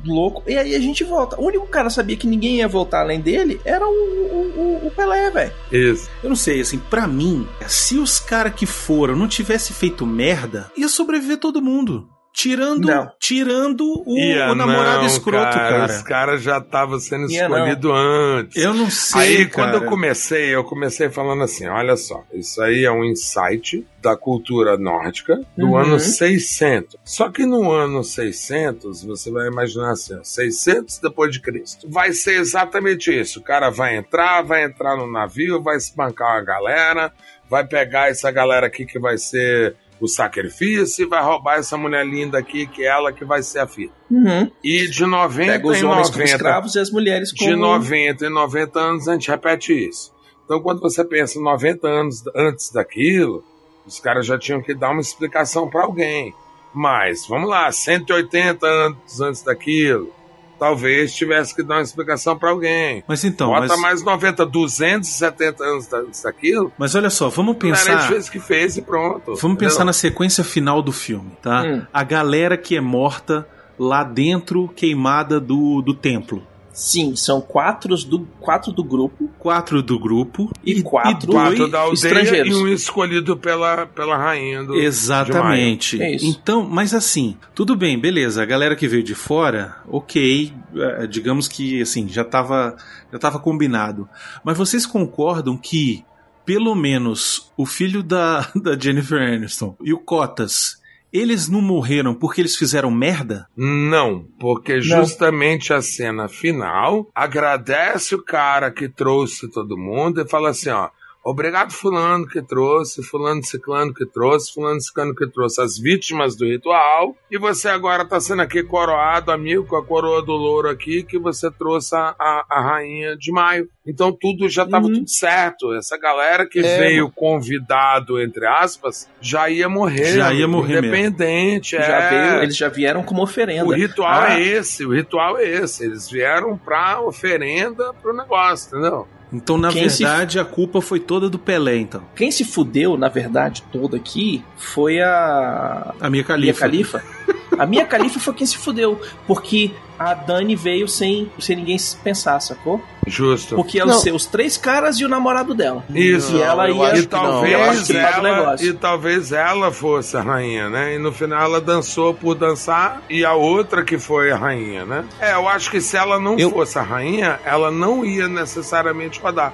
louco, e aí a gente volta. O único cara que sabia que ninguém ia voltar além dele era o, o, o- o Pelé, velho. Isso. Eu não sei, assim, pra mim, se os caras que foram não tivesse feito merda, ia sobreviver todo mundo. Tirando, Não. tirando o, Ia o namorado não, escroto, cara. Os caras já estavam sendo Ia não. escolhidos antes. Eu não sei, Aí, cara. quando eu comecei, eu comecei falando assim: olha só, isso aí é um insight da cultura nórdica do Uhum. ano 600. Só que no ano 600, você vai imaginar assim: ó, 600 depois de Cristo. Vai ser exatamente isso: o cara vai entrar, vai entrar no navio, vai espancar a galera, vai pegar essa galera aqui que vai ser o sacrifício e vai roubar essa mulher linda aqui, que é ela que vai ser a filha. Uhum. E de 90 Pega os em homens como 90 escravos e as mulheres como... de 90 em 90 anos a gente repete isso. Então, quando você pensa 90 anos antes daquilo, os caras já tinham que dar uma explicação para alguém. Mas, vamos lá, 180 anos antes daquilo, talvez tivesse que dar uma explicação para alguém. Mas então, Bota mas, mais 90, 270 anos daquilo, mas olha só, vamos a gente pensar. fez o que fez e pronto. Vamos pensar entendeu? na sequência final do filme, tá? Hum. A galera que é morta lá dentro, queimada do, do templo. Sim, são quatro do, quatro do grupo Quatro do grupo e, quatro, Quatro da aldeia estrangeiros. e um escolhido pela, pela rainha do. Exatamente. É isso. Então, mas assim, tudo bem, beleza. A galera que veio de fora, ok. eh, Digamos que assim, já tava, já tava combinado. Mas vocês concordam que, pelo menos, o filho da, da Jennifer Aniston e o Cotas, eles não morreram porque eles fizeram merda? Não, porque justamente a cena final agradece o cara que trouxe todo mundo e fala assim, ó, obrigado fulano que trouxe, fulano ciclano que trouxe, fulano ciclano que trouxe as vítimas do ritual e você agora tá sendo aqui coroado, amigo, com a coroa do louro aqui, que você trouxe a, a, a rainha de maio. Então tudo já tava Uhum. tudo certo. Essa galera que É, veio convidado, entre aspas, já ia morrer. Já ia morrer mesmo. Independente, Já é. veio, eles já vieram como oferenda. O ritual Ah, é esse, o ritual é esse. Eles vieram pra oferenda pro negócio, entendeu? Então, na Quem se- verdade, a culpa foi toda do Pelé, então. Quem se fudeu, na verdade, toda aqui foi a A minha califa. Califa. A Mia Califa foi quem se fudeu, porque a Dani veio sem, sem ninguém pensar, sacou? Justo. Porque ser os três caras e o namorado dela. Isso. E ela ia- E que não. talvez, ela e talvez ela fosse a rainha, né? E no final ela dançou por dançar e a outra que foi a rainha, né? É, eu acho que se ela não Eu- fosse a rainha, ela não ia necessariamente rodar.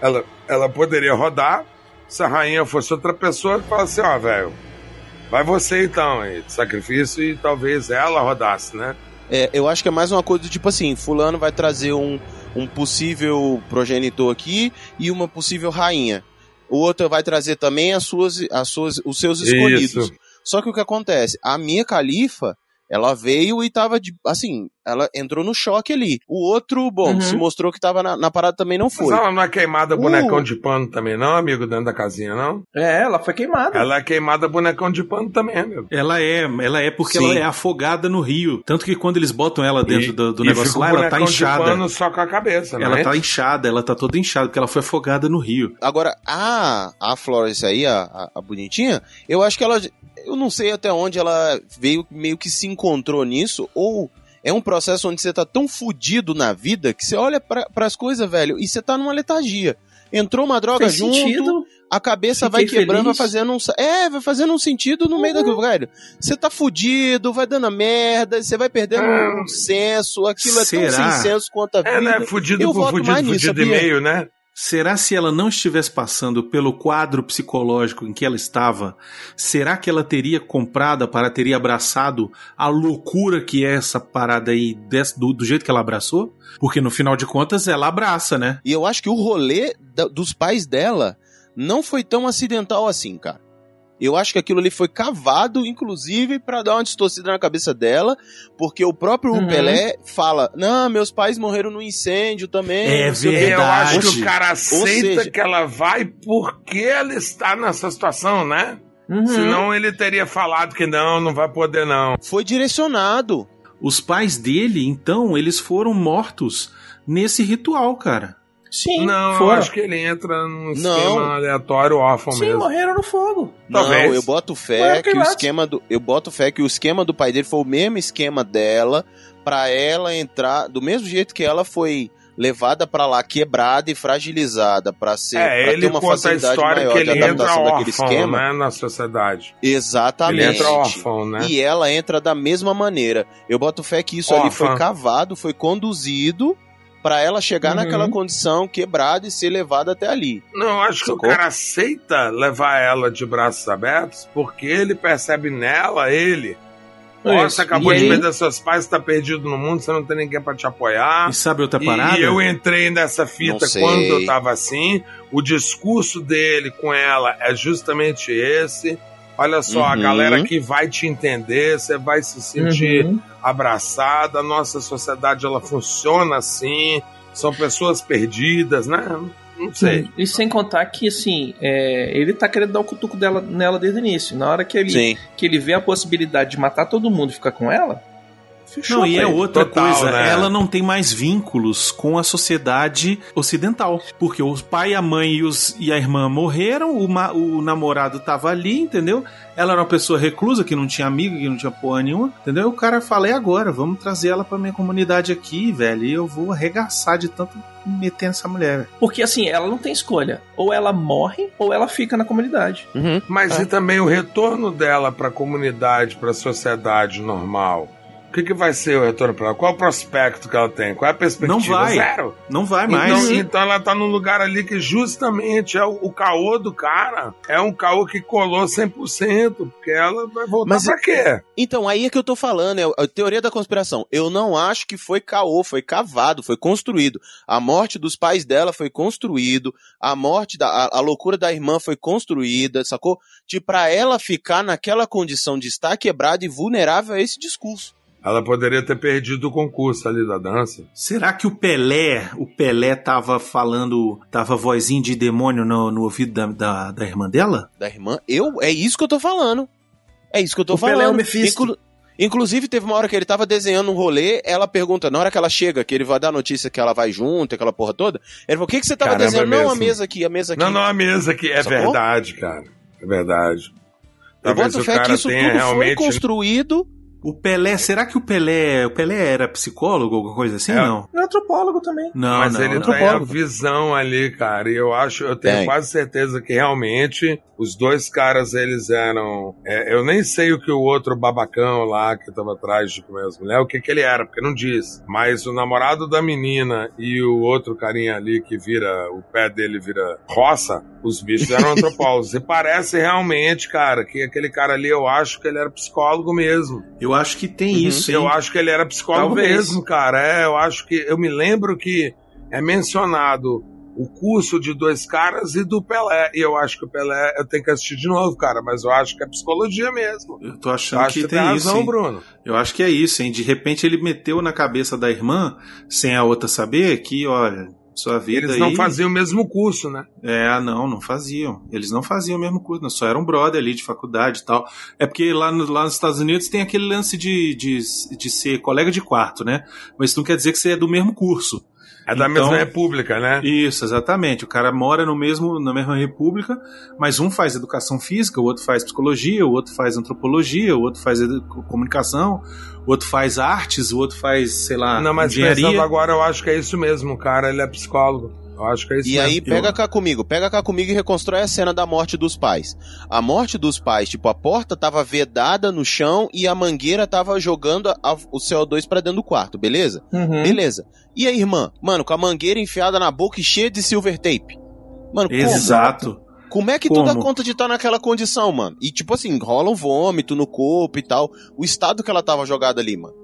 Ela, ela poderia rodar se a rainha fosse outra pessoa que falasse assim, ó, velho, vai você então aí, sacrifício e talvez ela rodasse, né? É, eu acho que é mais uma coisa do tipo assim, fulano vai trazer um, um possível progenitor aqui e uma possível rainha. O outro vai trazer também as suas, as suas, os seus escolhidos. Isso. Só que o que acontece? A minha califa, ela veio e tava de, assim, ela entrou no choque ali. O outro, bom, Uhum. se mostrou que tava na, na parada também não Mas foi. ela não é queimada Uh. bonecão de pano também, não, amigo, dentro da casinha, não? É, ela foi queimada. Ela é queimada bonecão de pano também, amigo. Ela é, ela é porque Sim. ela é afogada no rio. Tanto que quando eles botam ela dentro E- do, do e negócio fica o lá, ela tá de inchada. pano só com a cabeça, né? Ela tá inchada, ela tá toda inchada, porque ela foi afogada no rio. Agora, a, a Florence aí, a, a, a bonitinha, eu acho que ela. Eu não sei até onde ela veio, meio que se encontrou nisso, ou é um processo onde você tá tão fudido na vida que você olha para as coisas, velho, e você tá numa letargia. Entrou uma droga Fez junto, sentido. a cabeça Fiquei vai quebrando, vai feliz. fazendo um. É, vai fazendo um sentido no meio daquilo, velho. Você tá fudido, vai dando a merda, você vai perdendo um senso, aquilo é Será? tão sem senso quanto a vida. É, né? Fudido Eu por fudido, nisso, fudido e meio, né? Será se ela não estivesse passando pelo quadro psicológico em que ela estava, será que ela teria comprado, para teria abraçado a loucura que é essa parada aí desse, do, do, jeito que ela abraçou? Porque no final de contas ela abraça, né? E eu acho que o rolê da, dos pais dela não foi tão acidental assim, cara. Eu acho que aquilo ali foi cavado, inclusive, para dar uma distorcida na cabeça dela, porque o próprio uhum. Pelé fala: Não, meus pais morreram no incêndio também. É verdade. Eu acho que o cara aceita seja... que ela vai porque ela está nessa situação, né? Uhum. Senão ele teria falado que não, não vai poder não. Foi direcionado. Os pais dele, então, eles foram mortos nesse ritual, cara. Sim, não, foram. eu acho que ele entra num esquema aleatório órfão Sim, mesmo. Sim, morreram no fogo. Talvez. Não, eu boto fé que o esquema do eu boto fé que o esquema do pai dele foi o mesmo esquema dela para ela entrar do mesmo jeito que ela foi levada para lá quebrada e fragilizada para ser é, pra ter uma facilidade maior que ele de adaptação entra daquele órfão, esquema né, na sociedade. Exatamente. Ele entra órfão, né? E ela entra da mesma maneira. Eu boto fé que isso órfã. ali foi cavado, foi conduzido para ela chegar uhum. naquela condição quebrada e ser levada até ali. Não, acho Sacou? que o cara aceita levar ela de braços abertos porque ele percebe nela ele. Nossa, acabou e de aí? perder seus pais, tá perdido no mundo, você não tem ninguém para te apoiar. E sabe outra parada? E eu entrei nessa fita quando eu tava assim. O discurso dele com ela é justamente esse. Olha só, uhum. a galera que vai te entender, você vai se sentir uhum. abraçada. A nossa sociedade ela funciona assim. São pessoas perdidas, né? Não sei. E sem contar que, assim, é, ele tá querendo dar o cutuco dela, nela desde o início. Na hora que ele, que ele vê a possibilidade de matar todo mundo e ficar com ela, Fechou, não, e é outra Total, coisa, né? ela não tem mais vínculos com a sociedade ocidental. Porque o pai, a mãe e, os, e a irmã morreram, o, ma, o namorado tava ali, entendeu? Ela era uma pessoa reclusa, que não tinha amigo, que não tinha porra nenhuma, entendeu? O cara fala, e agora? Vamos trazer ela pra minha comunidade aqui, velho, e eu vou arregaçar de tanto meter nessa mulher. Porque assim, ela não tem escolha. Ou ela morre, ou ela fica na comunidade. Uhum. Mas é. e também o retorno dela pra comunidade, pra sociedade normal que, que vai ser o retorno para ela? Qual o prospecto que ela tem? Qual é a perspectiva? Não vai. Zero. Não vai mais. Então, então ela tá num lugar ali que justamente é o, o caô do cara. É um caô que colou 100%, porque ela vai voltar Mas, pra quê? Então, aí é que eu tô falando, é a teoria da conspiração. Eu não acho que foi caô, foi cavado, foi construído. A morte dos pais dela foi construído, a morte da a, a loucura da irmã foi construída, sacou? Tipo, pra ela ficar naquela condição de estar quebrada e vulnerável a esse discurso. Ela poderia ter perdido o concurso ali da dança. Será que o Pelé, o Pelé tava falando, tava vozinho de demônio no, no ouvido da, da, da, irmã dela? Da irmã? Eu? É isso que eu tô falando. É isso que eu tô o falando. Pelé é o Mephisto. Inclu Inclusive, teve uma hora que ele tava desenhando um rolê, ela pergunta, na hora que ela chega, que ele vai dar a notícia que ela vai junto, aquela porra toda, ele falou, o que, que você tava Caramba, desenhando? É não, a mesa aqui, a mesa aqui. Não, não, a mesa aqui. É Sacou? verdade, cara. É verdade. Talvez eu boto fé que isso tudo realmente... foi construído o Pelé, será que o Pelé, o Pelé era psicólogo, alguma coisa assim? É. Não. É antropólogo também. Não, Mas não, ele tem a visão ali, cara. E eu acho, eu tenho tem. quase certeza que realmente os dois caras, eles eram. É, eu nem sei o que o outro babacão lá que tava atrás de comer as mulheres, o que que ele era, porque não diz. Mas o namorado da menina e o outro carinha ali que vira, o pé dele vira roça, os bichos eram antropólogos. e parece realmente, cara, que aquele cara ali, eu acho que ele era psicólogo mesmo. Eu acho que tem uhum. isso. Hein? Eu acho que ele era psicólogo Talvez. mesmo, cara. É, eu acho que. Eu me lembro que é mencionado o curso de dois caras e do Pelé. E eu acho que o Pelé, eu tenho que assistir de novo, cara, mas eu acho que é psicologia mesmo. Eu tô achando eu que, que tem, tem razão, isso, Bruno. Eu acho que é isso, hein? De repente ele meteu na cabeça da irmã, sem a outra saber, que, olha, sua vida Eles não faziam o mesmo curso, né? É, não, não faziam. Eles não faziam o mesmo curso, não, só eram brother ali de faculdade e tal. É porque lá, no, lá nos Estados Unidos tem aquele lance de, de, de ser colega de quarto, né? Mas isso não quer dizer que você é do mesmo curso. É da então, mesma república, né? Isso, exatamente. O cara mora no mesmo, na mesma república, mas um faz educação física, o outro faz psicologia, o outro faz antropologia, o outro faz comunicação, o outro faz artes, o outro faz, sei lá, Não, mas engenharia. pensando agora, eu acho que é isso mesmo, o cara, ele é psicólogo. Eu acho que é isso E aí, pega cá comigo, pega cá comigo e reconstrói a cena da morte dos pais. A morte dos pais, tipo, a porta tava vedada no chão e a mangueira tava jogando a- a- o CO2 pra dentro do quarto, beleza? Uhum. Beleza. E a irmã? Mano, com a mangueira enfiada na boca e cheia de silver tape. Mano, como? Exato. Como é que tu Como? dá conta de estar naquela condição, mano? E tipo assim, rola um vômito no corpo e tal. O estado que ela tava jogada ali, mano.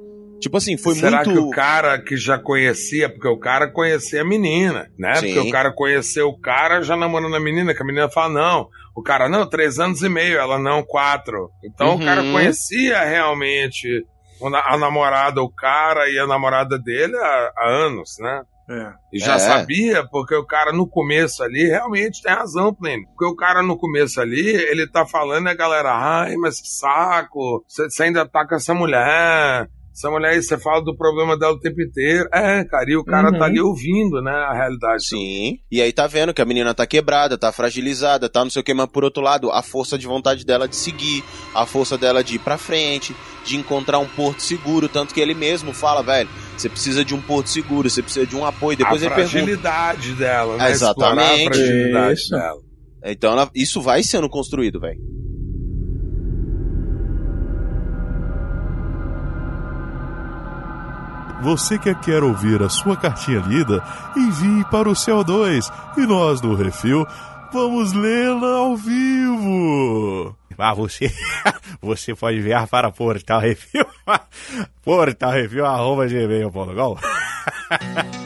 Tipo assim, foi Será muito. que o cara que já conhecia, porque o cara conhecia a menina, né? Sim. Porque o cara conheceu o cara já namorando a menina, que a menina fala, não. O cara, não, três anos e meio, ela não, quatro. Então Uhum. o cara conhecia realmente a namorada, o cara e a namorada dele há, há anos, né? É. E já É. sabia, porque o cara no começo ali realmente tem razão, Plínio. Porque o cara no começo ali, ele tá falando e a galera, ai, mas que saco, você você ainda tá com essa mulher. Essa mulher aí, você fala do problema dela o tempo inteiro. É, cara, e o cara Uhum. tá ali ouvindo, né, a realidade. Sim. E aí tá vendo que a menina tá quebrada, tá fragilizada, tá não sei o que, mas por outro lado, a força de vontade dela de seguir, a força dela de ir pra frente, de encontrar um porto seguro, tanto que ele mesmo fala, velho, você precisa de um porto seguro, você precisa de um apoio. Depois a ele pergunta. fragilidade dela, né? Exatamente. Explorar a fragilidade Isso. dela. Então ela- isso vai sendo construído, velho. Você que quer ouvir a sua cartinha lida, envie para o CO2 e nós do Refil vamos lê-la ao vivo. Ah, você, você pode enviar para Portal Refil, Portal Refil, arroba gmail.com.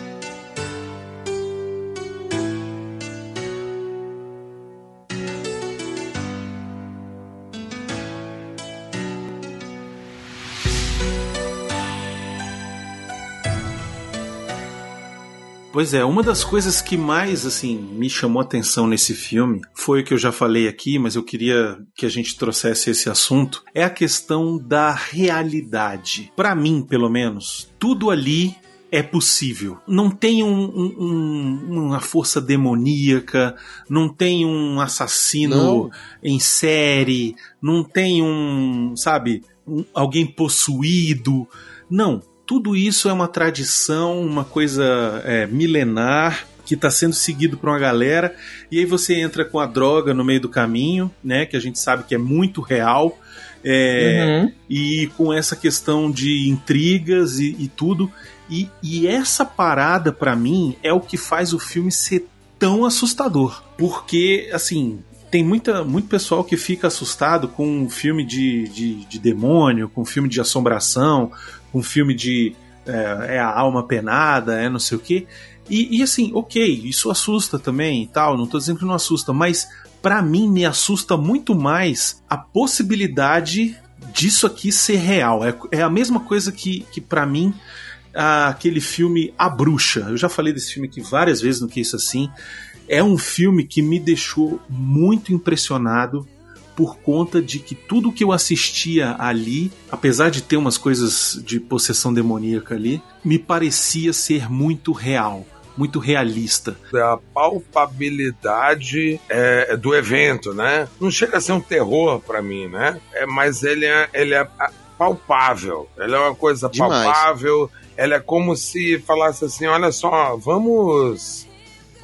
Pois é, uma das coisas que mais assim me chamou a atenção nesse filme foi o que eu já falei aqui, mas eu queria que a gente trouxesse esse assunto, é a questão da realidade. Pra mim, pelo menos, tudo ali é possível. Não tem um- um- uma força demoníaca, não tem um assassino Não. em série, não tem um, sabe, um- alguém possuído. Não, tudo isso é uma tradição, uma coisa é, milenar que está sendo seguido por uma galera. E aí você entra com a droga no meio do caminho, né? Que a gente sabe que é muito real. É, Uhum. e com essa questão de intrigas e, e tudo. E, e essa parada, pra mim, é o que faz o filme ser tão assustador. Porque, assim, tem muita, muito pessoal que fica assustado com um filme de, de, de demônio, com um filme de assombração, um filme de é, é a alma penada, é não sei o quê. E, e assim, ok, isso assusta também e tal, não tô dizendo que não assusta, mas pra mim me assusta muito mais a possibilidade disso aqui ser real. É, é a mesma coisa que, que para mim aquele filme A Bruxa. Eu já falei desse filme aqui várias vezes no que isso assim. É um filme que me deixou muito impressionado por conta de que tudo que eu assistia ali, apesar de ter umas coisas de possessão demoníaca ali, me parecia ser muito real, muito realista. É a palpabilidade é, do evento, né? Não chega a ser um terror pra mim, né? É, mas ele é, ele é palpável. Ele é uma coisa Demais. palpável. Ele é como se falasse assim: olha só, vamos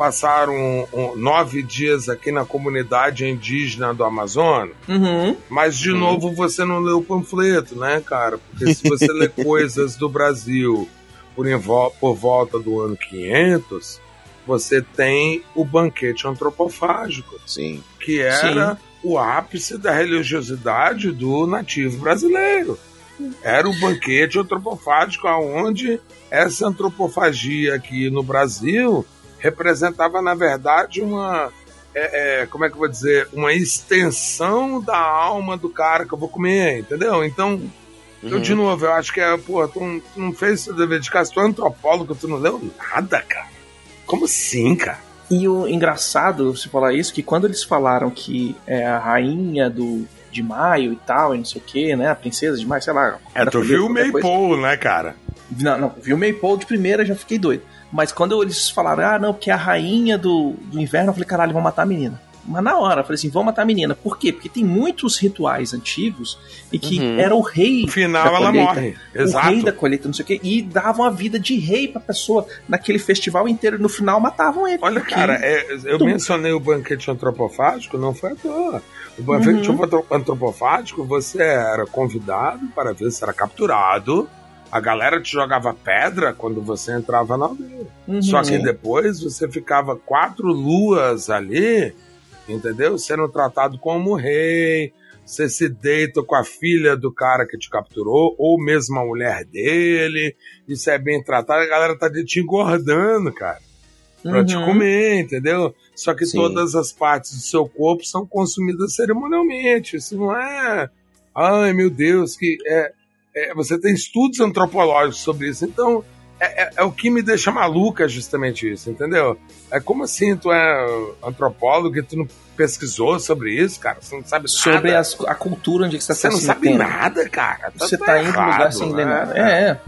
passar um- nove dias aqui na comunidade indígena do Amazonas. Uhum. Mas, de novo, você não leu o panfleto, né, cara? Porque se você lê coisas do Brasil por, por volta do ano 500, você tem o banquete antropofágico, Sim. que era o ápice da religiosidade do nativo brasileiro. Era o banquete antropofágico, onde essa antropofagia aqui no Brasil representava, na verdade, uma. é, é, como é que eu vou dizer? Uma extensão da alma do cara que eu vou comer, entendeu? Então, eu, Uhum. de novo, eu acho que é, pô, tu, não- tu não fez seu dever de casa, tu é antropólogo, tu não leu nada, cara. Como assim, cara? E o engraçado, se falar isso, que quando eles falaram que é a rainha do, de maio e tal, e não sei o que, né? A princesa de maio, sei lá. É, tu viu o. Maypole, né, cara? Não, não, vi o Maypole de primeira já fiquei doido. Mas quando eles falaram, ah, não, porque é a rainha do, do inverno, eu falei, caralho, vão matar a menina. Mas na hora, eu falei assim, vamos matar a menina. Por quê? Porque tem muitos rituais antigos e que Uhum. era o rei. No final da ela colheita, morre. O Exato. rei da colheita, não sei o quê, e davam a vida de rei pra pessoa naquele festival inteiro. No final matavam ele. Olha, cara, é, eu Tu- mencionei o banquete antropofágico, não foi à toa. O banquete Uhum. antro- antropofágico, você era convidado para ver se era capturado. A galera te jogava pedra quando você entrava na aldeia. Uhum. Só que depois você ficava quatro luas ali, entendeu? Sendo tratado como rei. Você se deita com a filha do cara que te capturou, ou mesmo a mulher dele. Isso é bem tratado. A galera tá de te engordando, cara pra te Uhum. comer, entendeu? Só que Sim. todas as partes do seu corpo são consumidas cerimonialmente. Isso não é. Ai, meu Deus, que é. É, você tem estudos antropológicos sobre isso. Então, é, é- é o que me deixa maluca justamente isso, entendeu? É como assim, tu é antropólogo e tu não pesquisou sobre isso, cara? Você não sabe Sobre nada. as- a cultura onde que você Você está não se sabe metendo. nada, cara. Você tá indo no lugar errado, sem né? ler nada. É, é.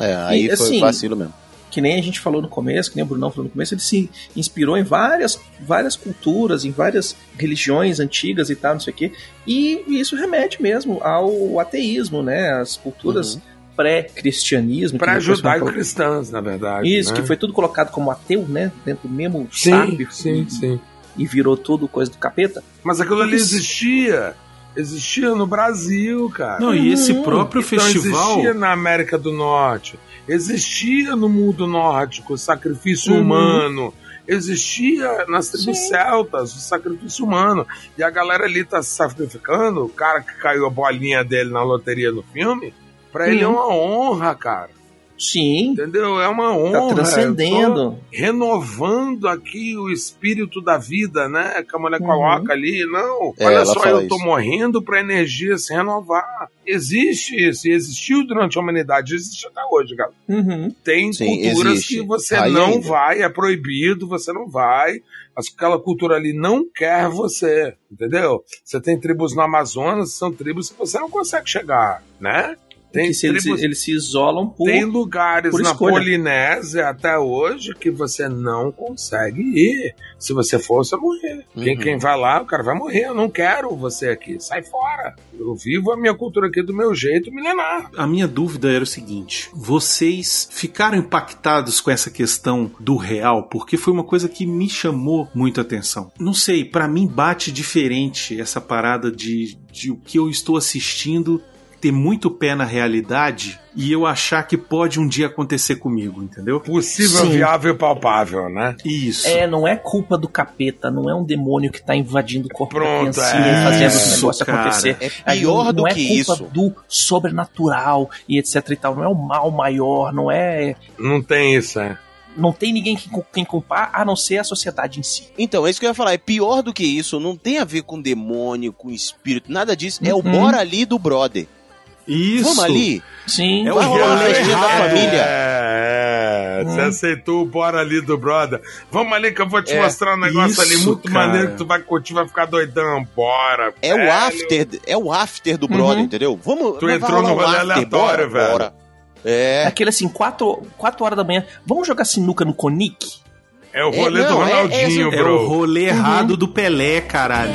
É, aí E, foi assim, vacilo mesmo. Que nem a gente falou no começo, que nem o Brunão falou no começo, ele se inspirou em várias, várias culturas, em várias religiões antigas e tal, não sei o quê. E isso remete mesmo ao ateísmo, né? As culturas Uhum. pré-cristianismo. que Pra depois ajudar foram- cristãs, na verdade. Isso, né? que foi tudo colocado como ateu, né? Dentro do mesmo Sim, saco sim, e, sim. e virou tudo coisa do capeta. Mas aquilo ali Isso. existia. Existia no Brasil, cara. Não, e esse Uhum. próprio Então, festival. existia na América do Norte. Existia no mundo nórdico o sacrifício Uhum. humano. Existia nas tribos Sim. celtas o sacrifício humano. E a galera ali tá se sacrificando. O cara que caiu a bolinha dele na loteria no filme. Pra ele é uma honra, cara. Sim, Entendeu? É uma honra. tá transcendendo. renovando aqui o espírito da vida, né? Que a mulher Uhum. coloca ali. Não, É, olha só, eu tô isso. morrendo pra energia se renovar. Existe isso, e existiu durante a humanidade, existe até hoje, cara. Uhum. Tem Sim, culturas existe. que você Aí não ainda. vai, é proibido, você não vai. Aquela cultura ali não quer você, entendeu? Você tem tribos no Amazonas, são tribos que você não consegue chegar, né? Tem se eles, tribos eles se isolam por. tem lugares por na escolha. Polinésia até hoje que você não consegue ir. Se você for, você vai morrer. Quem, Uhum. quem vai lá, o cara vai morrer. Eu não quero você aqui. Sai fora. Eu vivo a minha cultura aqui do meu jeito milenar. A minha dúvida era o seguinte: vocês ficaram impactados com essa questão do real? Porque foi uma coisa que me chamou muito a atenção. Não sei, pra mim bate diferente essa parada de, de o que eu estou assistindo ter muito pé na realidade e eu achar que pode um dia acontecer comigo, entendeu? Possível, Sim. viável e palpável, né? Isso. É, não é culpa do capeta, não é um demônio que tá invadindo o corpo Pronto, da criancinha é e fazendo isso, esse negócio cara. acontecer. É Aí pior não do é que culpa isso. do sobrenatural e etc e tal. Não é o mal maior, não é. Não tem isso, é. Não tem ninguém que, quem culpar a não ser a sociedade em si. Então, é isso que eu ia falar. É pior do que isso. Não tem a ver com demônio, com espírito, nada disso. É o Uhum. bora ali do brother. Isso. Vamos ali. Sim. É o Vai rolar uma festinha da errado. família. É, é. Você Hum. aceitou o bora ali do brother. Vamos ali que eu vou te É, mostrar um negócio ali isso, muito cara. maneiro que tu vai curtir, vai ficar doidão. Bora. É o velho. after, é o after do brother, Uhum. entendeu? Vamos. Tu entrou no um rolê after, aleatório, bora, velho. bora. É. Aquele assim, 4 quatro horas da manhã. Vamos jogar sinuca no Conic? É o É, rolê do não, é- Ronaldinho, é- É bro. o rolê errado do Pelé, caralho.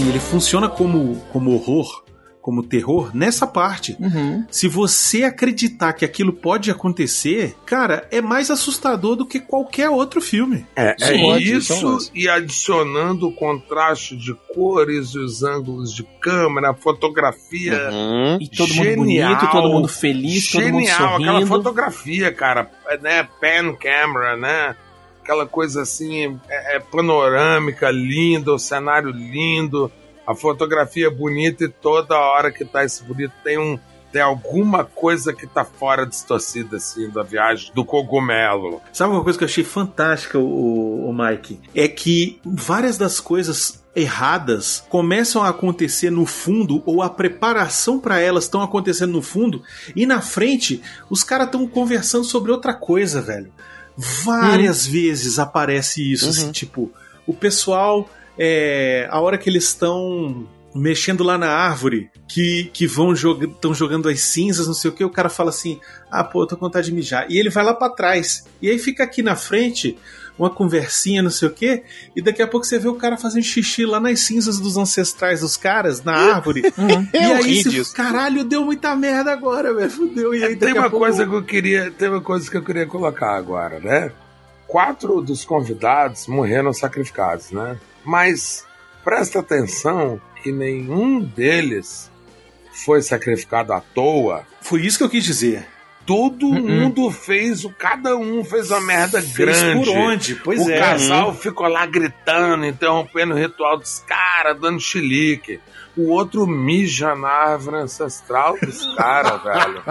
Assim, ele funciona como, como horror, como terror, nessa parte. Uhum. Se você acreditar que aquilo pode acontecer, cara, é mais assustador do que qualquer outro filme. É, é Sim, isso e adicionando o contraste de cores e os ângulos de câmera, fotografia. Uhum. E todo mundo Genial. bonito, todo mundo feliz, todo mundo Genial, aquela sorrindo. fotografia, cara, né? Pan camera, né? Aquela coisa assim, é, é panorâmica, linda, o cenário lindo, a fotografia bonita e toda hora que tá esse bonito tem um tem alguma coisa que tá fora distorcida assim da viagem do cogumelo. Sabe uma coisa que eu achei fantástica, o, o Mike? É que várias das coisas erradas começam a acontecer no fundo ou a preparação para elas estão acontecendo no fundo e na frente os caras estão conversando sobre outra coisa, velho. Várias vezes aparece isso, Uhum. assim, tipo, o pessoal é, a hora que eles estão mexendo lá na árvore, que, que vão estão jogando as cinzas, não sei o que, o cara fala assim: "Ah, pô, eu tô com vontade de mijar". E ele vai lá pra trás. E aí fica aqui na frente uma conversinha, não sei o que, e daqui a pouco você vê o cara fazendo xixi lá nas cinzas dos ancestrais dos caras, na árvore. e Eu aí você, caralho, deu muita merda agora, velho, fudeu. E aí Tem daqui a uma pouco- coisa que eu queria, tem uma coisa que eu queria colocar agora, né? Quatro dos convidados morreram sacrificados, né? Mas presta atenção que nenhum deles foi sacrificado à toa. Foi isso que eu quis dizer. Todo mundo fez, o cada um fez uma merda Fez grande. por onde? Pois o é. casal ficou lá gritando, interrompendo o ritual dos caras, dando chilique. O outro mija na árvore ancestral dos caras, velho.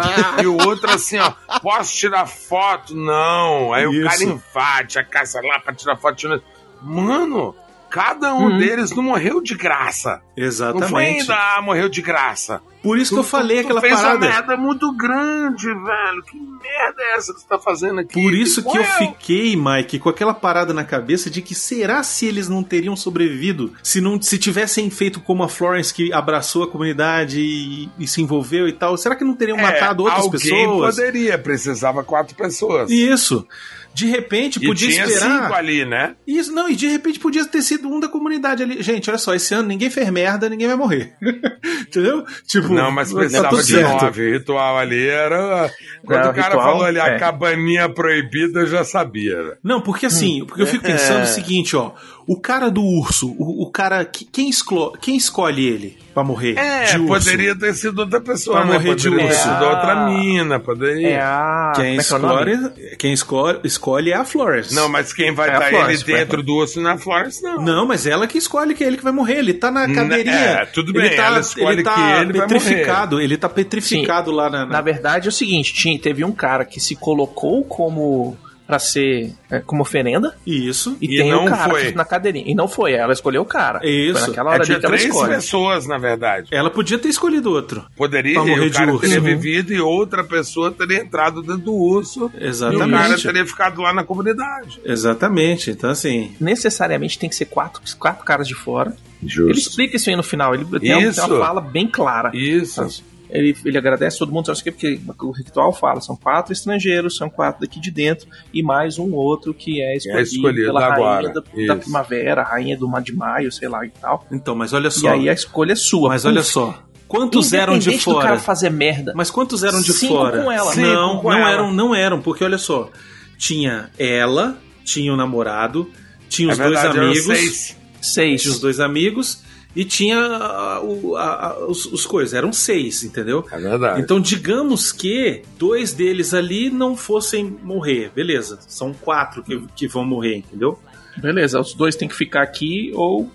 E o outro assim, ó, posso tirar foto? Não. Aí o Isso. cara invade a casa lá pra tirar foto. Mano, cada um Uhum. deles não morreu de graça. Não foi Exatamente. ainda, ah, morreu de graça. Por isso que eu Tu- falei tu aquela fez parada. uma merda muito grande, velho. Que merda é essa que você tá fazendo aqui? Por isso que eu Ué, fiquei, Mike, com aquela parada na cabeça de que será se eles não teriam sobrevivido se não se tivessem feito como a Florence que abraçou a comunidade e, e se envolveu e tal, será que não teriam É, matado outras alguém pessoas? poderia, precisava quatro pessoas. Isso. De repente E podia tinha esperar. cinco ali, né? Isso, não, e de repente podia ter sido um da comunidade ali. Gente, olha só, esse ano ninguém fez merda, ninguém vai morrer. Entendeu? Tipo, Não, mas tá precisava tudo de certo. nove. O ritual ali era. Quando Não, o cara ritual, falou ali, a é. cabaninha proibida, eu já sabia. Não, porque assim, porque eu fico pensando É. o seguinte, ó. O cara do urso, o, o cara. que- Quem, esclo- quem escolhe ele pra morrer? É, de urso? poderia ter sido outra pessoa, Pra né? morrer de Poderia ter urso. sido Ah. outra mina, poderia. É a. Quem, é é escolhe, quem escolhe, escolhe é a Flores. Não, mas quem vai É estar ele Florence, dentro do osso não é a Florence, não. Não, mas ela que escolhe que é ele que vai morrer. Ele tá na cadeirinha. é, tudo bem, ele tá, ela escolhe ele tá que ele vai petrificado. Ele tá petrificado lá na. na- Na verdade é o seguinte, tinha, teve um cara que se colocou como pra ser é, como oferenda Isso. e, E tem não o cara foi. na cadeirinha. E não foi, ela escolheu o cara. Isso. Foi naquela É, hora tinha ali que ela três escolhe. pessoas, na verdade. Ela podia ter escolhido outro. Poderia, Pra e morrer o de cara urso. teria Uhum. vivido e outra pessoa teria entrado dentro do urso. E o cara Exatamente. teria ficado lá na comunidade. Exatamente. Então, assim. Necessariamente tem que ser quatro, quatro caras de fora. Ele explica isso aí no final. Ele tem, um- tem uma fala bem clara. Isso. Ele, ele agradece todo mundo, sabe? Porque o ritual fala, são quatro estrangeiros, são quatro daqui de dentro, e mais um outro que é escolhido, escolhido pela agora. rainha da, da primavera, rainha do mar de maio, sei lá e tal. Então, mas olha E só. aí a escolha é sua. Mas Puf. olha só. Quantos eram de Independente do fora? cara fazer merda. Mas quantos eram de Cinco fora? com ela. Não, Cinco com não ela. eram, não eram, porque olha só, tinha ela, tinha o namorado, tinha É os dois verdade, eram amigos, seis. Seis. tinha os dois amigos e tinha ah, o- a- a- os, os coisas, eram seis, entendeu? É verdade. Então, digamos que dois deles ali não fossem morrer, beleza? São quatro que, que vão morrer, entendeu? Beleza, os dois têm que ficar aqui ou.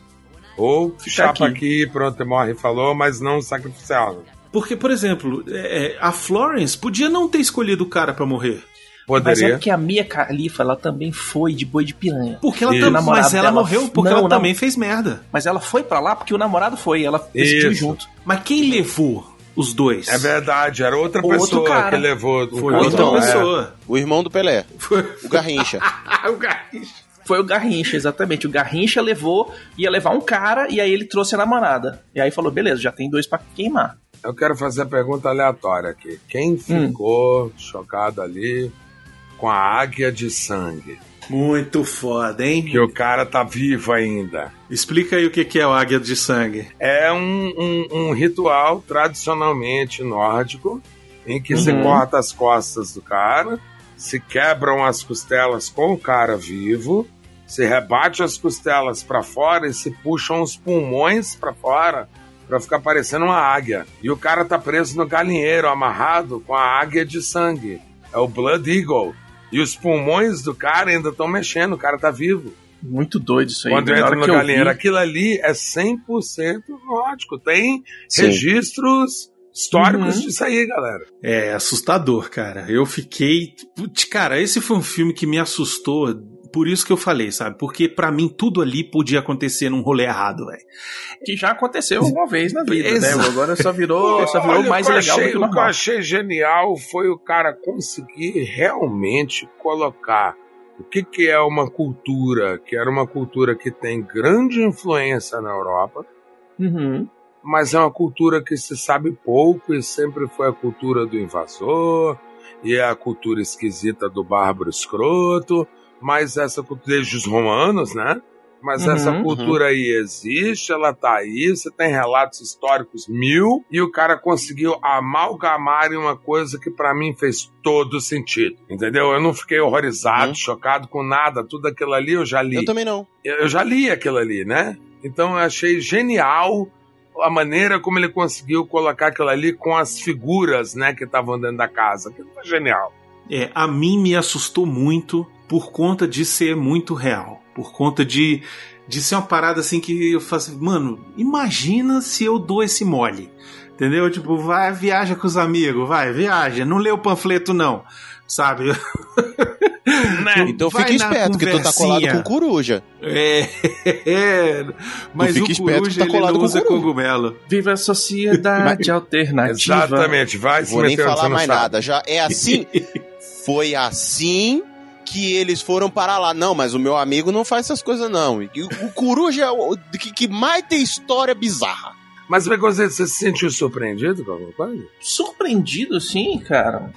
Ou chapa aqui. aqui, pronto, morre, falou, mas não sacrificial. Porque, por exemplo, é, é, a Florence podia não ter escolhido o cara pra morrer. Mas é Poderia. porque a Mia Khalifa, ela também foi de boi de piranha. Porque ela Isso. tam- O namorado mas ela morreu porque Não, ela não. também fez merda. Mas ela foi pra lá porque o namorado foi, ela decidiu Isso. junto. Mas quem levou os dois? É verdade, era outra Outro pessoa cara. que levou. o Foi cara. outra Então, é. pessoa. O irmão do Pelé, Foi o Garrincha. o Garrincha. Foi o Garrincha, exatamente. O Garrincha levou, ia levar um cara e aí ele trouxe a namorada. E aí falou: beleza, já tem dois pra queimar. Eu quero fazer a pergunta aleatória aqui. Quem ficou chocado ali com a águia de sangue? Muito foda, hein? Que o cara tá vivo ainda. Explica aí o que é o águia de sangue. É um, um- um ritual tradicionalmente nórdico em que se Uhum. corta as costas do cara, se quebram as costelas com o cara vivo, se rebate as costelas para fora e se puxam os pulmões para fora para ficar parecendo uma águia. E o cara tá preso no galinheiro, amarrado com a águia de sangue. É o Blood Eagle. E os pulmões do cara ainda estão mexendo, o cara tá vivo. Muito doido isso aí. Quando Na entra no galinheiro, vi- aquilo ali é 100% nórdico. Tem Sim. registros históricos Uhum. disso aí, galera. É assustador, cara. Eu fiquei. Putz, Cara, esse foi um filme que me assustou. Por isso que eu falei, sabe? Porque pra mim tudo ali podia acontecer num rolê errado, velho. Que já aconteceu uma vez na vida, né? Exato. Agora só virou, só virou Olha, mais legal achei, do que o O que eu normal. achei genial foi o cara conseguir realmente colocar o que, que é uma cultura, que era uma cultura que tem grande influência na Europa, Uhum. mas é uma cultura que se sabe pouco e sempre foi a cultura do invasor e é a cultura esquisita do bárbaro escroto, mas essa cultura desde os romanos, né? Mas Uhum, essa cultura aí existe, ela tá aí, você tem relatos históricos mil, e o cara conseguiu amalgamar em uma coisa que pra mim fez todo sentido, entendeu? Eu não fiquei horrorizado, Uhum. chocado com nada, tudo aquilo ali eu já li Eu também não. eu eu já li aquilo ali, né? Então eu achei genial a maneira como ele conseguiu colocar aquilo ali com as figuras, né, que estavam dentro da casa. Aquilo foi genial. É, a mim me assustou muito por conta de ser muito real. Por conta de, de ser uma parada assim que eu faço. Mano, imagina se eu dou esse mole. Entendeu? Tipo, vai, viaja com os amigos, vai, viaja. Não lê o panfleto, não. Sabe? Né? Então Vai fica esperto, porque tu tá colado com coruja. É. é. Mas fica o esperto que coruja tá ele colado não com usa coruja. cogumelo. Viva a sociedade alternativa. Exatamente, vai Não se vou nem falar não mais nada. Já é assim. Foi assim que eles foram parar lá. Não, mas o meu amigo não faz essas coisas, não. E O, o coruja é o que, que mais tem história bizarra. Mas você, você se sentiu surpreendido com alguma coisa? Surpreendido, assim, cara.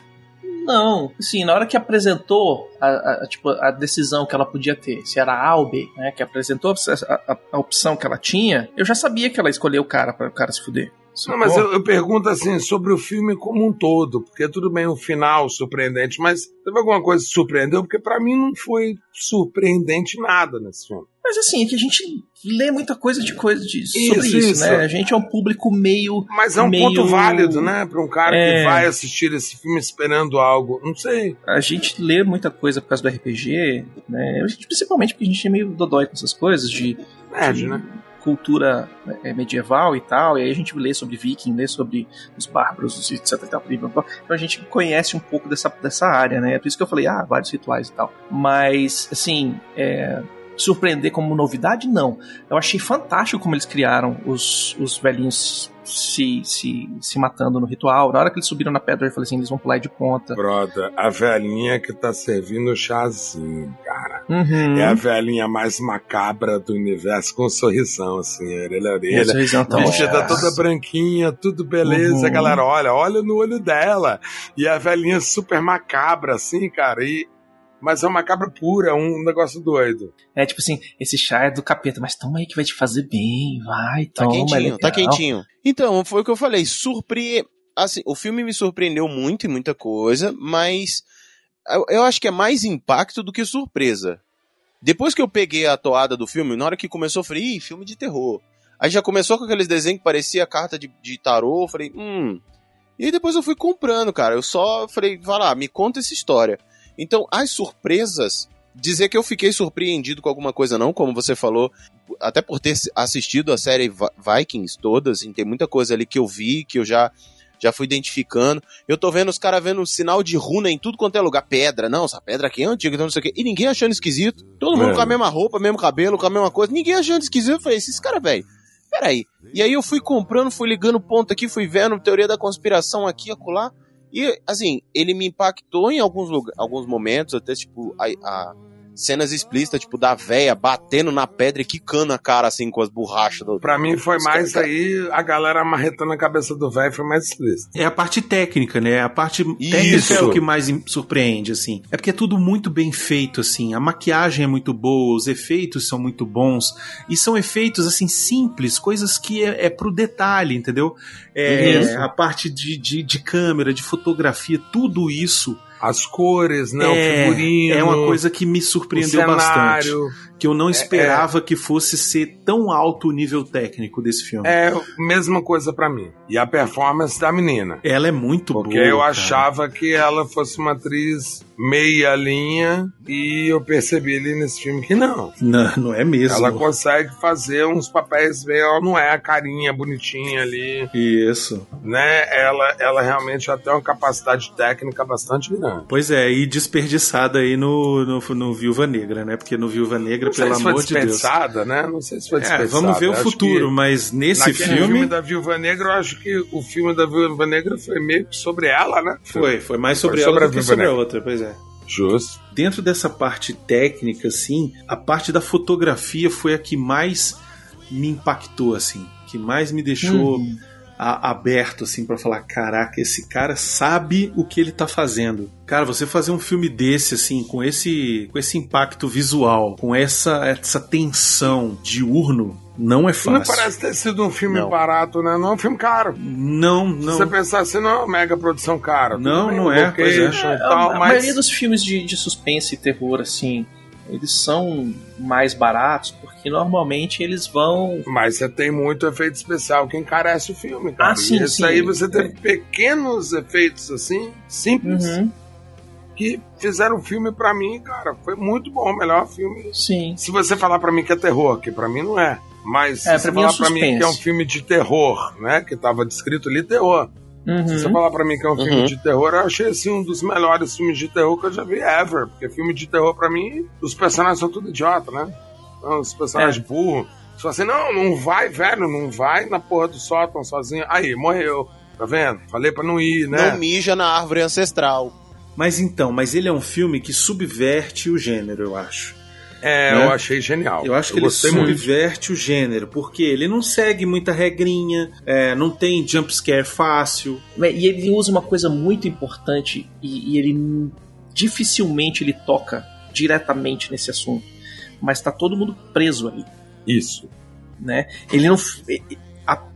Não, assim, na hora que apresentou a, a- tipo, a decisão que ela podia ter, se era A ou B, né, que apresentou a, a- a opção que ela tinha, eu já sabia que ela escolheu o cara para o cara se fuder. Não, mas eu, eu pergunto assim sobre o filme como um todo, porque tudo bem o final surpreendente, mas teve alguma coisa que surpreendeu? Porque pra mim não foi surpreendente nada nesse filme. Mas assim, é que a gente lê muita coisa de coisa de, sobre Isso, isso, isso. né? A gente é um público meio. Mas é um meio- ponto válido, né? Pra um cara É. que vai assistir esse filme esperando algo. Não sei. A gente lê muita coisa por causa do RPG, né? Principalmente porque a gente é meio dodói com essas coisas de, Nerd, de né? Cultura é, medieval e tal, e aí a gente lê sobre viking, lê sobre os bárbaros, etc tal, então a gente conhece um pouco dessa, dessa área, né? É por isso que eu falei, ah, vários rituais e tal. Mas, assim, é, surpreender como novidade, não. Eu achei fantástico como eles criaram os, os velhinhos se, se, se matando no ritual. Na hora que eles subiram na pedra, eu falei assim, eles vão pular de ponta. Brother, a velhinha que tá servindo o chazinho. Uhum. É a velhinha mais macabra do universo, com um sorrisão, assim, orelha a orelha. Sorrisão tá Vestida toda branquinha, tudo beleza. Uhum. A galera olha, olha no olho dela. E a velhinha super macabra, assim, cara. E... Mas é uma macabra pura, um negócio doido. É tipo assim, esse chá é do capeta, mas toma aí que vai te fazer bem, vai, Tá toma. é quentinho, tá legal. quentinho. Então, foi o que eu falei. Surpre... Assim, o filme me surpreendeu muito em muita coisa, mas eu, acho que é mais impacto do que surpresa. Depois que eu peguei a toada do filme, na hora que começou, eu falei, ih, filme de terror. Aí já começou com aqueles desenhos que parecia carta de, de tarô, eu falei, hum. E aí depois eu fui comprando, cara. Eu só falei, vai lá, me conta essa história. Então, as surpresas, dizer que eu fiquei surpreendido com alguma coisa não, como você falou, até por ter assistido a série Vi- Vikings todas, assim, tem muita coisa ali que eu vi, que eu já já fui identificando. Eu tô vendo os caras vendo sinal de runa em tudo quanto é lugar. Pedra, não, essa pedra aqui é antiga, então não sei o quê. E ninguém achando esquisito. Todo mundo É. com a mesma roupa, mesmo cabelo, com a mesma coisa. Ninguém achando esquisito. Eu falei, esses caras, velho, peraí. E aí eu fui comprando, fui ligando ponto aqui, fui vendo teoria da conspiração aqui, acolá. E, assim, ele me impactou em alguns, lugar, alguns momentos, até, tipo, a, a- cenas explícitas, tipo, da véia batendo na pedra e quicando a cara, assim, com as borrachas. Do... Pra mim foi mais cara- aí a galera amarretando a cabeça do velho, foi mais explícito. É a parte técnica, né? A parte técnica é o que mais surpreende, assim. É porque é tudo muito bem feito, assim. A maquiagem é muito boa, os efeitos são muito bons. E são efeitos, assim, simples, coisas que é, é pro detalhe, entendeu? É, Isso. a parte de, de, de câmera, de fotografia, tudo isso As cores, né? é, o figurino. é uma coisa que me surpreendeu bastante. Que eu não esperava que fosse ser tão alto o nível técnico desse filme. É mesma coisa pra mim. E a performance da menina. Ela é muito Porque boa. eu cara. achava que ela fosse uma atriz meia linha e eu percebi ali nesse filme que não. Não, não é mesmo. Ela consegue fazer uns papéis bem, ela não é a carinha bonitinha ali, Isso. né? Ela, ela realmente já tem uma capacidade técnica bastante grande. Pois é, e desperdiçada aí no, no, no Viúva Negra, né? Porque no Viúva Negra, Sei pelo amor de Deus. né? Não sei se foi É, desperdiçada. vamos ver o futuro, mas nesse filme, filme da Viúva Negra, eu acho que o filme da Viúva Negra foi meio que sobre ela, né? foi, foi mais sobre Foi ela sobre a do que sobre a Negra. outra, pois é. Justo. Dentro dessa parte técnica, assim, a parte da fotografia foi a que mais me impactou, assim. que mais me deixou Uhum. A- aberto assim pra falar, caraca, esse cara sabe o que ele tá fazendo. Cara, você fazer um filme desse assim, com esse com esse impacto visual, com essa essa tensão diurno, não é Não fácil. parece ter sido um filme Não. barato, né? Não é um filme caro. Não, Se não. você pensar assim, não é uma mega produção cara. Não, bem, não é, pois é. a, tal, a mas... maioria dos filmes de, de suspense e terror, assim, eles são mais baratos porque normalmente eles vão. Mas você tem muito efeito especial que encarece o filme, cara. Ah, sim, e sim. aí você teve pequenos efeitos assim, simples, Uhum, que fizeram o filme pra mim, cara. Foi muito bom, o melhor filme. sim. Se você falar pra mim que é terror, que pra mim não é. Mas se É, você pra mim é falar pra mim que é um filme de terror, né? Que tava descrito ali terror. Se você Uhum. falar pra mim que é um filme Uhum. de terror, eu achei assim um dos melhores filmes de terror que eu já vi ever. Porque filme de terror, pra mim, os personagens são tudo idiota, né? Então, os personagens É. burros. Você fala assim, não, não vai, velho, não vai na porra do sótão sozinho. Aí, morreu. Tá vendo? Falei pra não ir, né? Não mija na árvore ancestral. Mas então, mas ele é um filme que subverte o gênero, eu acho. É, Né? eu achei genial. Eu acho que ele gostei muito. subverte o gênero, porque ele não segue muita regrinha, é, não tem jump scare fácil. E ele usa uma coisa muito importante e, e ele dificilmente ele toca diretamente nesse assunto. Mas tá todo mundo preso ali, Isso. né? Ele não.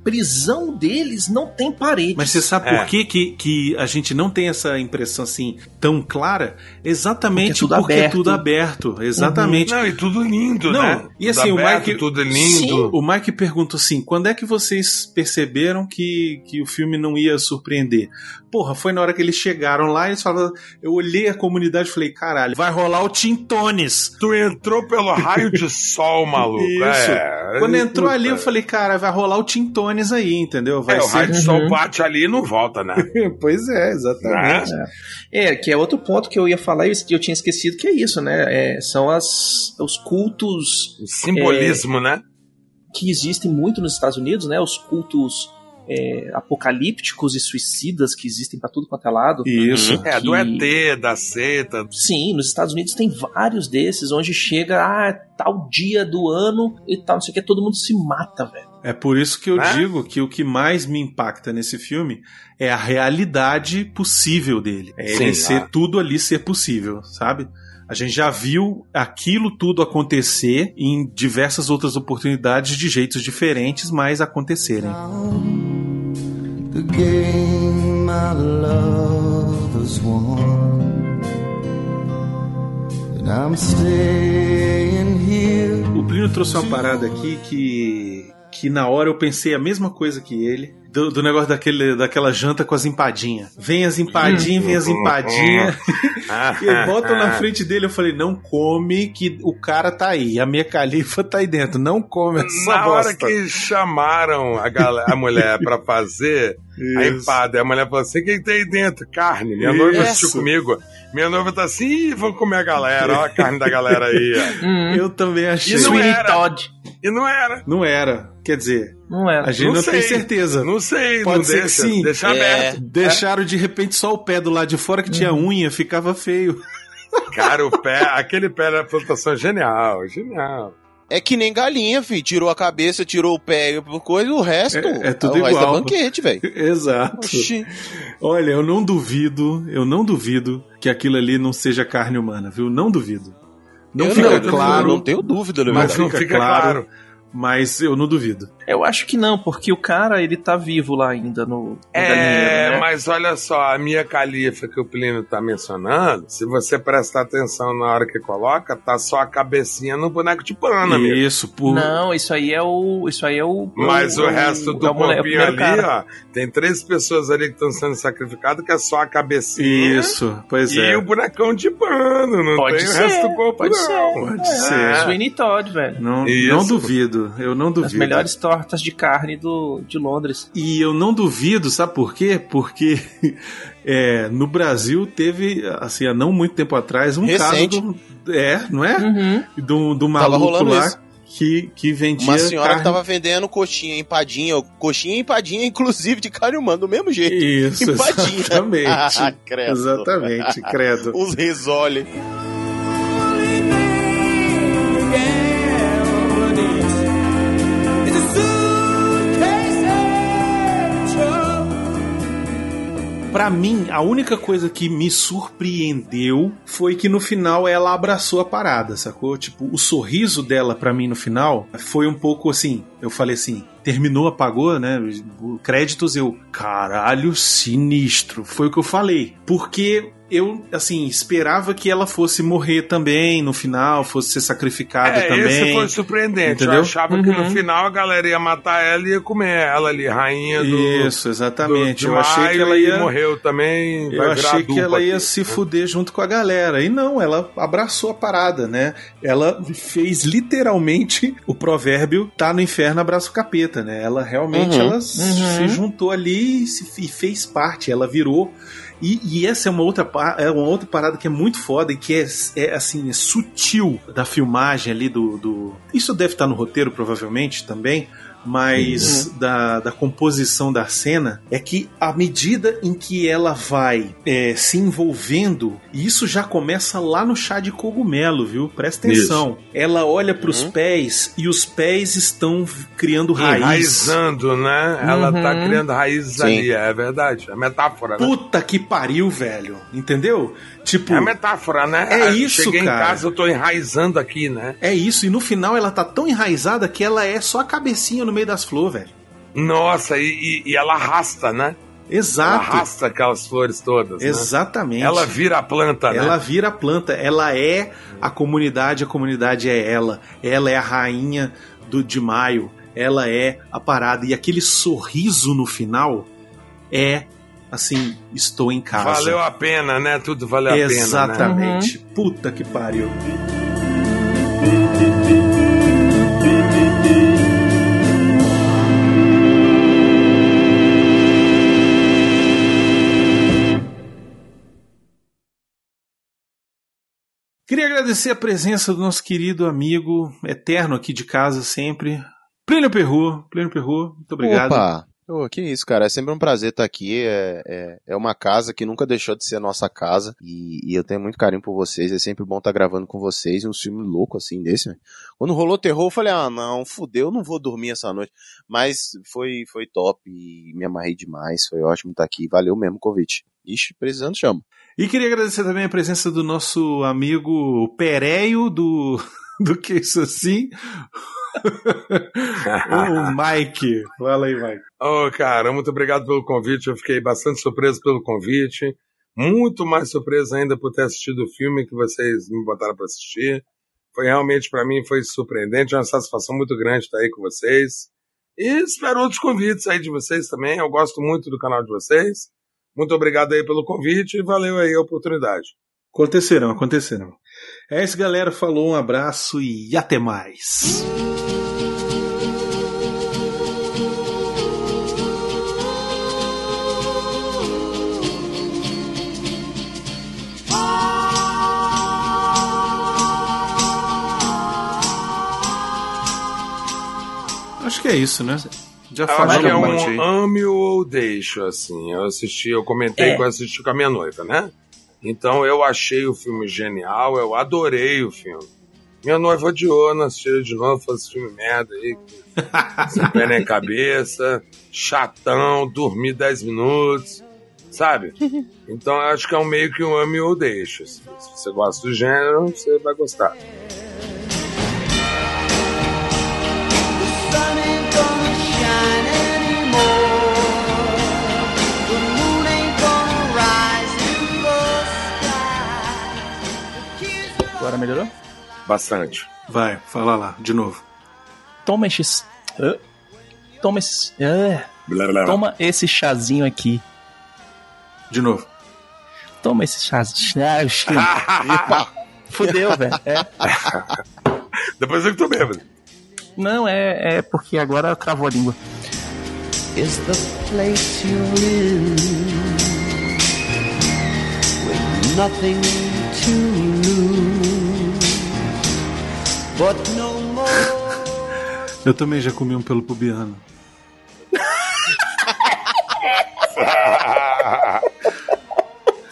A prisão deles não tem parede. Mas você sabe É. por que, que, que a gente não tem essa impressão assim tão clara? Exatamente Porque é tudo porque é aberto. tudo aberto. Exatamente. Não, e tudo lindo, Não, né? e assim, Tudo o aberto, Mike- Tudo lindo. O Mike perguntou assim: quando é que vocês perceberam que, que o filme não ia surpreender? Porra, foi na hora que eles chegaram lá e eles falaram. Eu olhei a comunidade e falei: caralho, vai rolar o Tintones. Tu entrou pelo raio de sol, maluco. Isso. É, Quando entrou puta. ali, eu falei: cara, vai rolar o Tintones aí, entendeu? Vai É, o ser. raio de sol bate ali e não volta, né? pois é, exatamente. É, que é outro ponto que eu ia falar e eu tinha esquecido, que é isso, né? É, são as, os cultos O simbolismo, né? que existem muito nos Estados Unidos, né? Os cultos é, apocalípticos e suicidas que existem pra tudo quanto é lado. Isso. É, do que- ET, da seta. Sim, nos Estados Unidos tem vários desses, onde chega, ah, é tal dia do ano e tal, não sei o que, todo mundo se mata, velho. É por isso que eu Né? digo que o que mais me impacta nesse filme é a realidade possível dele. É Sim, ele ser ah. tudo ali ser possível, sabe? A gente já viu aquilo tudo acontecer em diversas outras oportunidades de jeitos diferentes, mas acontecerem. The game my lovers won. And I'm staying here. O Plínio trouxe uma parada aqui que que na hora eu pensei a mesma coisa que ele. Do, do negócio daquele, daquela janta com as empadinhas. Vem as empadinhas, vem as empadinhas. E botam na frente dele, eu falei, não come que o cara tá aí. A minha califa tá aí dentro. Não come essa Na hora bosta. que chamaram a, galera, a mulher pra fazer a empada, a mulher falou assim: o que, tem aí dentro? Carne. Minha noiva assistiu comigo. Minha noiva tá assim, Ih, vamos comer a galera, ó a carne da galera aí. ó." Eu também achei. E não era. Todd. E não era. Não era. Quer dizer, Não é. a gente não, tem certeza. Não sei, Pode não ser que deixa. sim. Deixa É. aberto. Deixaram de repente só o pé do lado de fora que tinha unha, ficava feio. Cara, o pé, aquele pé da plantação é genial, genial. É que nem galinha, filho. Tirou a cabeça, tirou o pé e coisa, o resto. É- é tudo o resto igual. é banquete, velho. Exato. Oxi. Olha, eu não duvido, eu não duvido que aquilo ali não seja carne humana, viu? Não duvido. Não Eu fica eu claro, Não tenho dúvida, na mas verdade. não fica, fica claro, claro. Mas eu não duvido. Eu acho que não, porque o cara, ele tá vivo lá ainda no, no É, galinheiro, né? mas olha só, a minha califa que o Plínio tá mencionando, se você prestar atenção na hora que coloca, tá só a cabecinha no boneco de pano, amigo. Isso, por. Não, isso aí é o. Isso aí é o. Mas o, resto do é o é o corpinho ali, cara. ó, tem três pessoas ali que estão sendo sacrificadas, que é só a cabecinha Isso, pois e é. o bonecão de pano, não Pode tem ser, o resto do corpo, pode não. ser. Pode É, ser. Sweeney Todd, velho. Não, Isso. não duvido, eu não As duvido. melhores tortas de carne do, de Londres. E eu não duvido, sabe por quê? Porque é, no Brasil teve, assim, há não muito tempo atrás, um Recente. caso do. É, não é? Uhum. Do, do maluco lá isso. que, que vendia. Uma senhora carne... que tava vendendo coxinha, empadinha, coxinha e empadinha, inclusive de carne humana, do mesmo jeito. Isso, Empadinha. exatamente. Ah, credo. Exatamente, credo. Os risole. Pra mim, a única coisa que me surpreendeu foi que no final ela abraçou a parada, sacou? Tipo, o sorriso dela pra mim no final foi um pouco assim. Eu falei assim, terminou, apagou, né? Créditos, eu, caralho, sinistro. Foi o que eu falei. Porque eu, assim, esperava que ela fosse morrer também no final, fosse ser sacrificada É, também. esse foi surpreendente. Entendeu? Eu achava que no Uhum. final a galera ia matar ela e ia comer ela ali, rainha do. Isso, exatamente. do- de eu achei que ela ia. morreu também. Eu achei que ela ia aqui. se fuder junto com a galera. E não, ela abraçou a parada, né? Ela fez literalmente o provérbio tá no inferno, abraça o capeta, né? Ela realmente Uhum. ela se juntou ali e, se- e fez parte, ela virou. E, e essa é uma outra é uma outra parada que é muito foda e que é, é, assim é sutil da filmagem ali do, do isso deve estar no roteiro provavelmente também mas da, da composição da cena é que à medida em que ela vai é, se envolvendo, e isso já começa lá no chá de cogumelo, viu? Presta atenção. Ela olha pros pés e os pés estão criando raiz. Enraizando, né? Ela tá Uhum. criando raízes Sim. ali, é verdade. É metáfora, né? Puta que pariu, velho. Entendeu? Tipo. É metáfora, né? É Ah, isso, Cheguei cara. em casa, eu tô enraizando aqui, né? É isso, e no final ela tá tão enraizada que ela é só a cabecinha no meio das flores, velho. Nossa, e, e- e ela arrasta, né? Exato. Ela arrasta aquelas flores todas. né? Exatamente. Ela vira a planta, né? Ela vira a planta, ela é a comunidade, a comunidade é ela. Ela é a rainha do de maio, ela é a parada. E aquele sorriso no final é assim, estou em casa. Valeu a pena, né? Tudo valeu a pena. Né? Exatamente. Puta que pariu. Queria agradecer a presença do nosso querido amigo, eterno aqui de casa sempre, Plínio Perru. Plínio Perru, muito obrigado. Opa! Ô, que isso, cara. É sempre um prazer estar aqui. É, é, é uma casa que nunca deixou de ser a nossa casa. E, e eu tenho muito carinho por vocês. É sempre bom estar gravando com vocês. Um filme louco assim desse. né? Quando rolou terror, eu falei, ah, não, fudeu, eu não vou dormir essa noite. Mas foi, foi top e me amarrei demais. Foi ótimo estar aqui. Valeu mesmo o convite. Ixi, precisando, chama. E queria agradecer também a presença do nosso amigo Pereio do, do Que Isso Assim, o Mike. Fala aí, Mike. Ô, cara, muito obrigado pelo convite. Eu fiquei bastante surpreso pelo convite. Muito mais surpreso ainda por ter assistido o filme que vocês me botaram para assistir. Foi realmente, para mim, foi surpreendente. É uma satisfação muito grande estar aí com vocês. E espero outros convites aí de vocês também. Eu gosto muito do canal de vocês. Muito obrigado aí pelo convite e valeu aí a oportunidade. Acontecerão, acontecerão. É isso, galera. Falou, um abraço e até mais. Acho que é isso, né? Já acho que é um monte aí. um ame ou deixo, assim. Eu assisti, eu comentei É. que eu assisti com a minha noiva, né? Então eu achei o filme genial, eu adorei o filme. Minha noiva odiou, não assistiu de novo, falou esse filme merda aí, sem pé nem cabeça, chatão, dormi 10 minutos, sabe? Então eu acho que é um meio que um ame ou deixo. assim. Se você gosta do gênero, você vai gostar. Melhorou? Bastante. Vai, fala lá, de novo. Toma esse. Toma esse. Blá, blá, blá. Toma esse chazinho aqui. De novo. Toma esse chazinho. Ah, Fudeu, velho. É. Depois eu que tô bêbado. Não, é, é porque agora travou a língua. Is the place you're in with nothing Eu também já comi um pelo pubiano.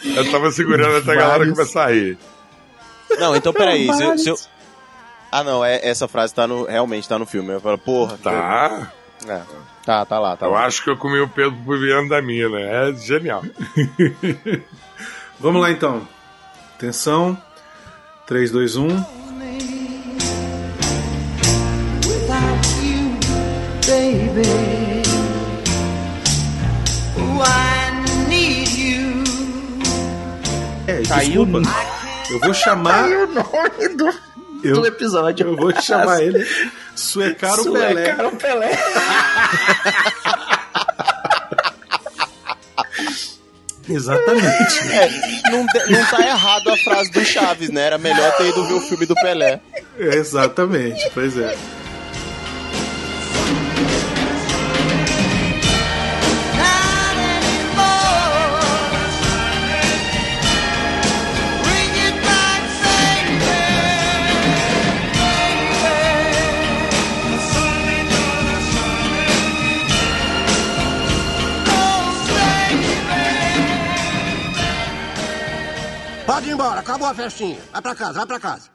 Eu tava segurando até a galera começar a rir. Não, então peraí. Se, eu- se eu- Ah, não, é, essa frase tá no, realmente tá no filme. Eu falo, porra. Tá. É. Tá, tá lá, tá Eu lá. acho que eu comi o Pedro Puviano da mina. É genial. Vamos lá então. Atenção. 3, 2, 1. Caiu. Eu vou chamar. Aí o nome do, Eu- do episódio. Eu vou chamar ele Suecar o Pelé. Suecar o Pelé. Exatamente. É, não, não tá errado a frase do Chaves, né? Era melhor ter ido ver o filme do Pelé. Exatamente, pois é. Pode ir embora, acabou a festinha. Vai pra casa, vai pra casa.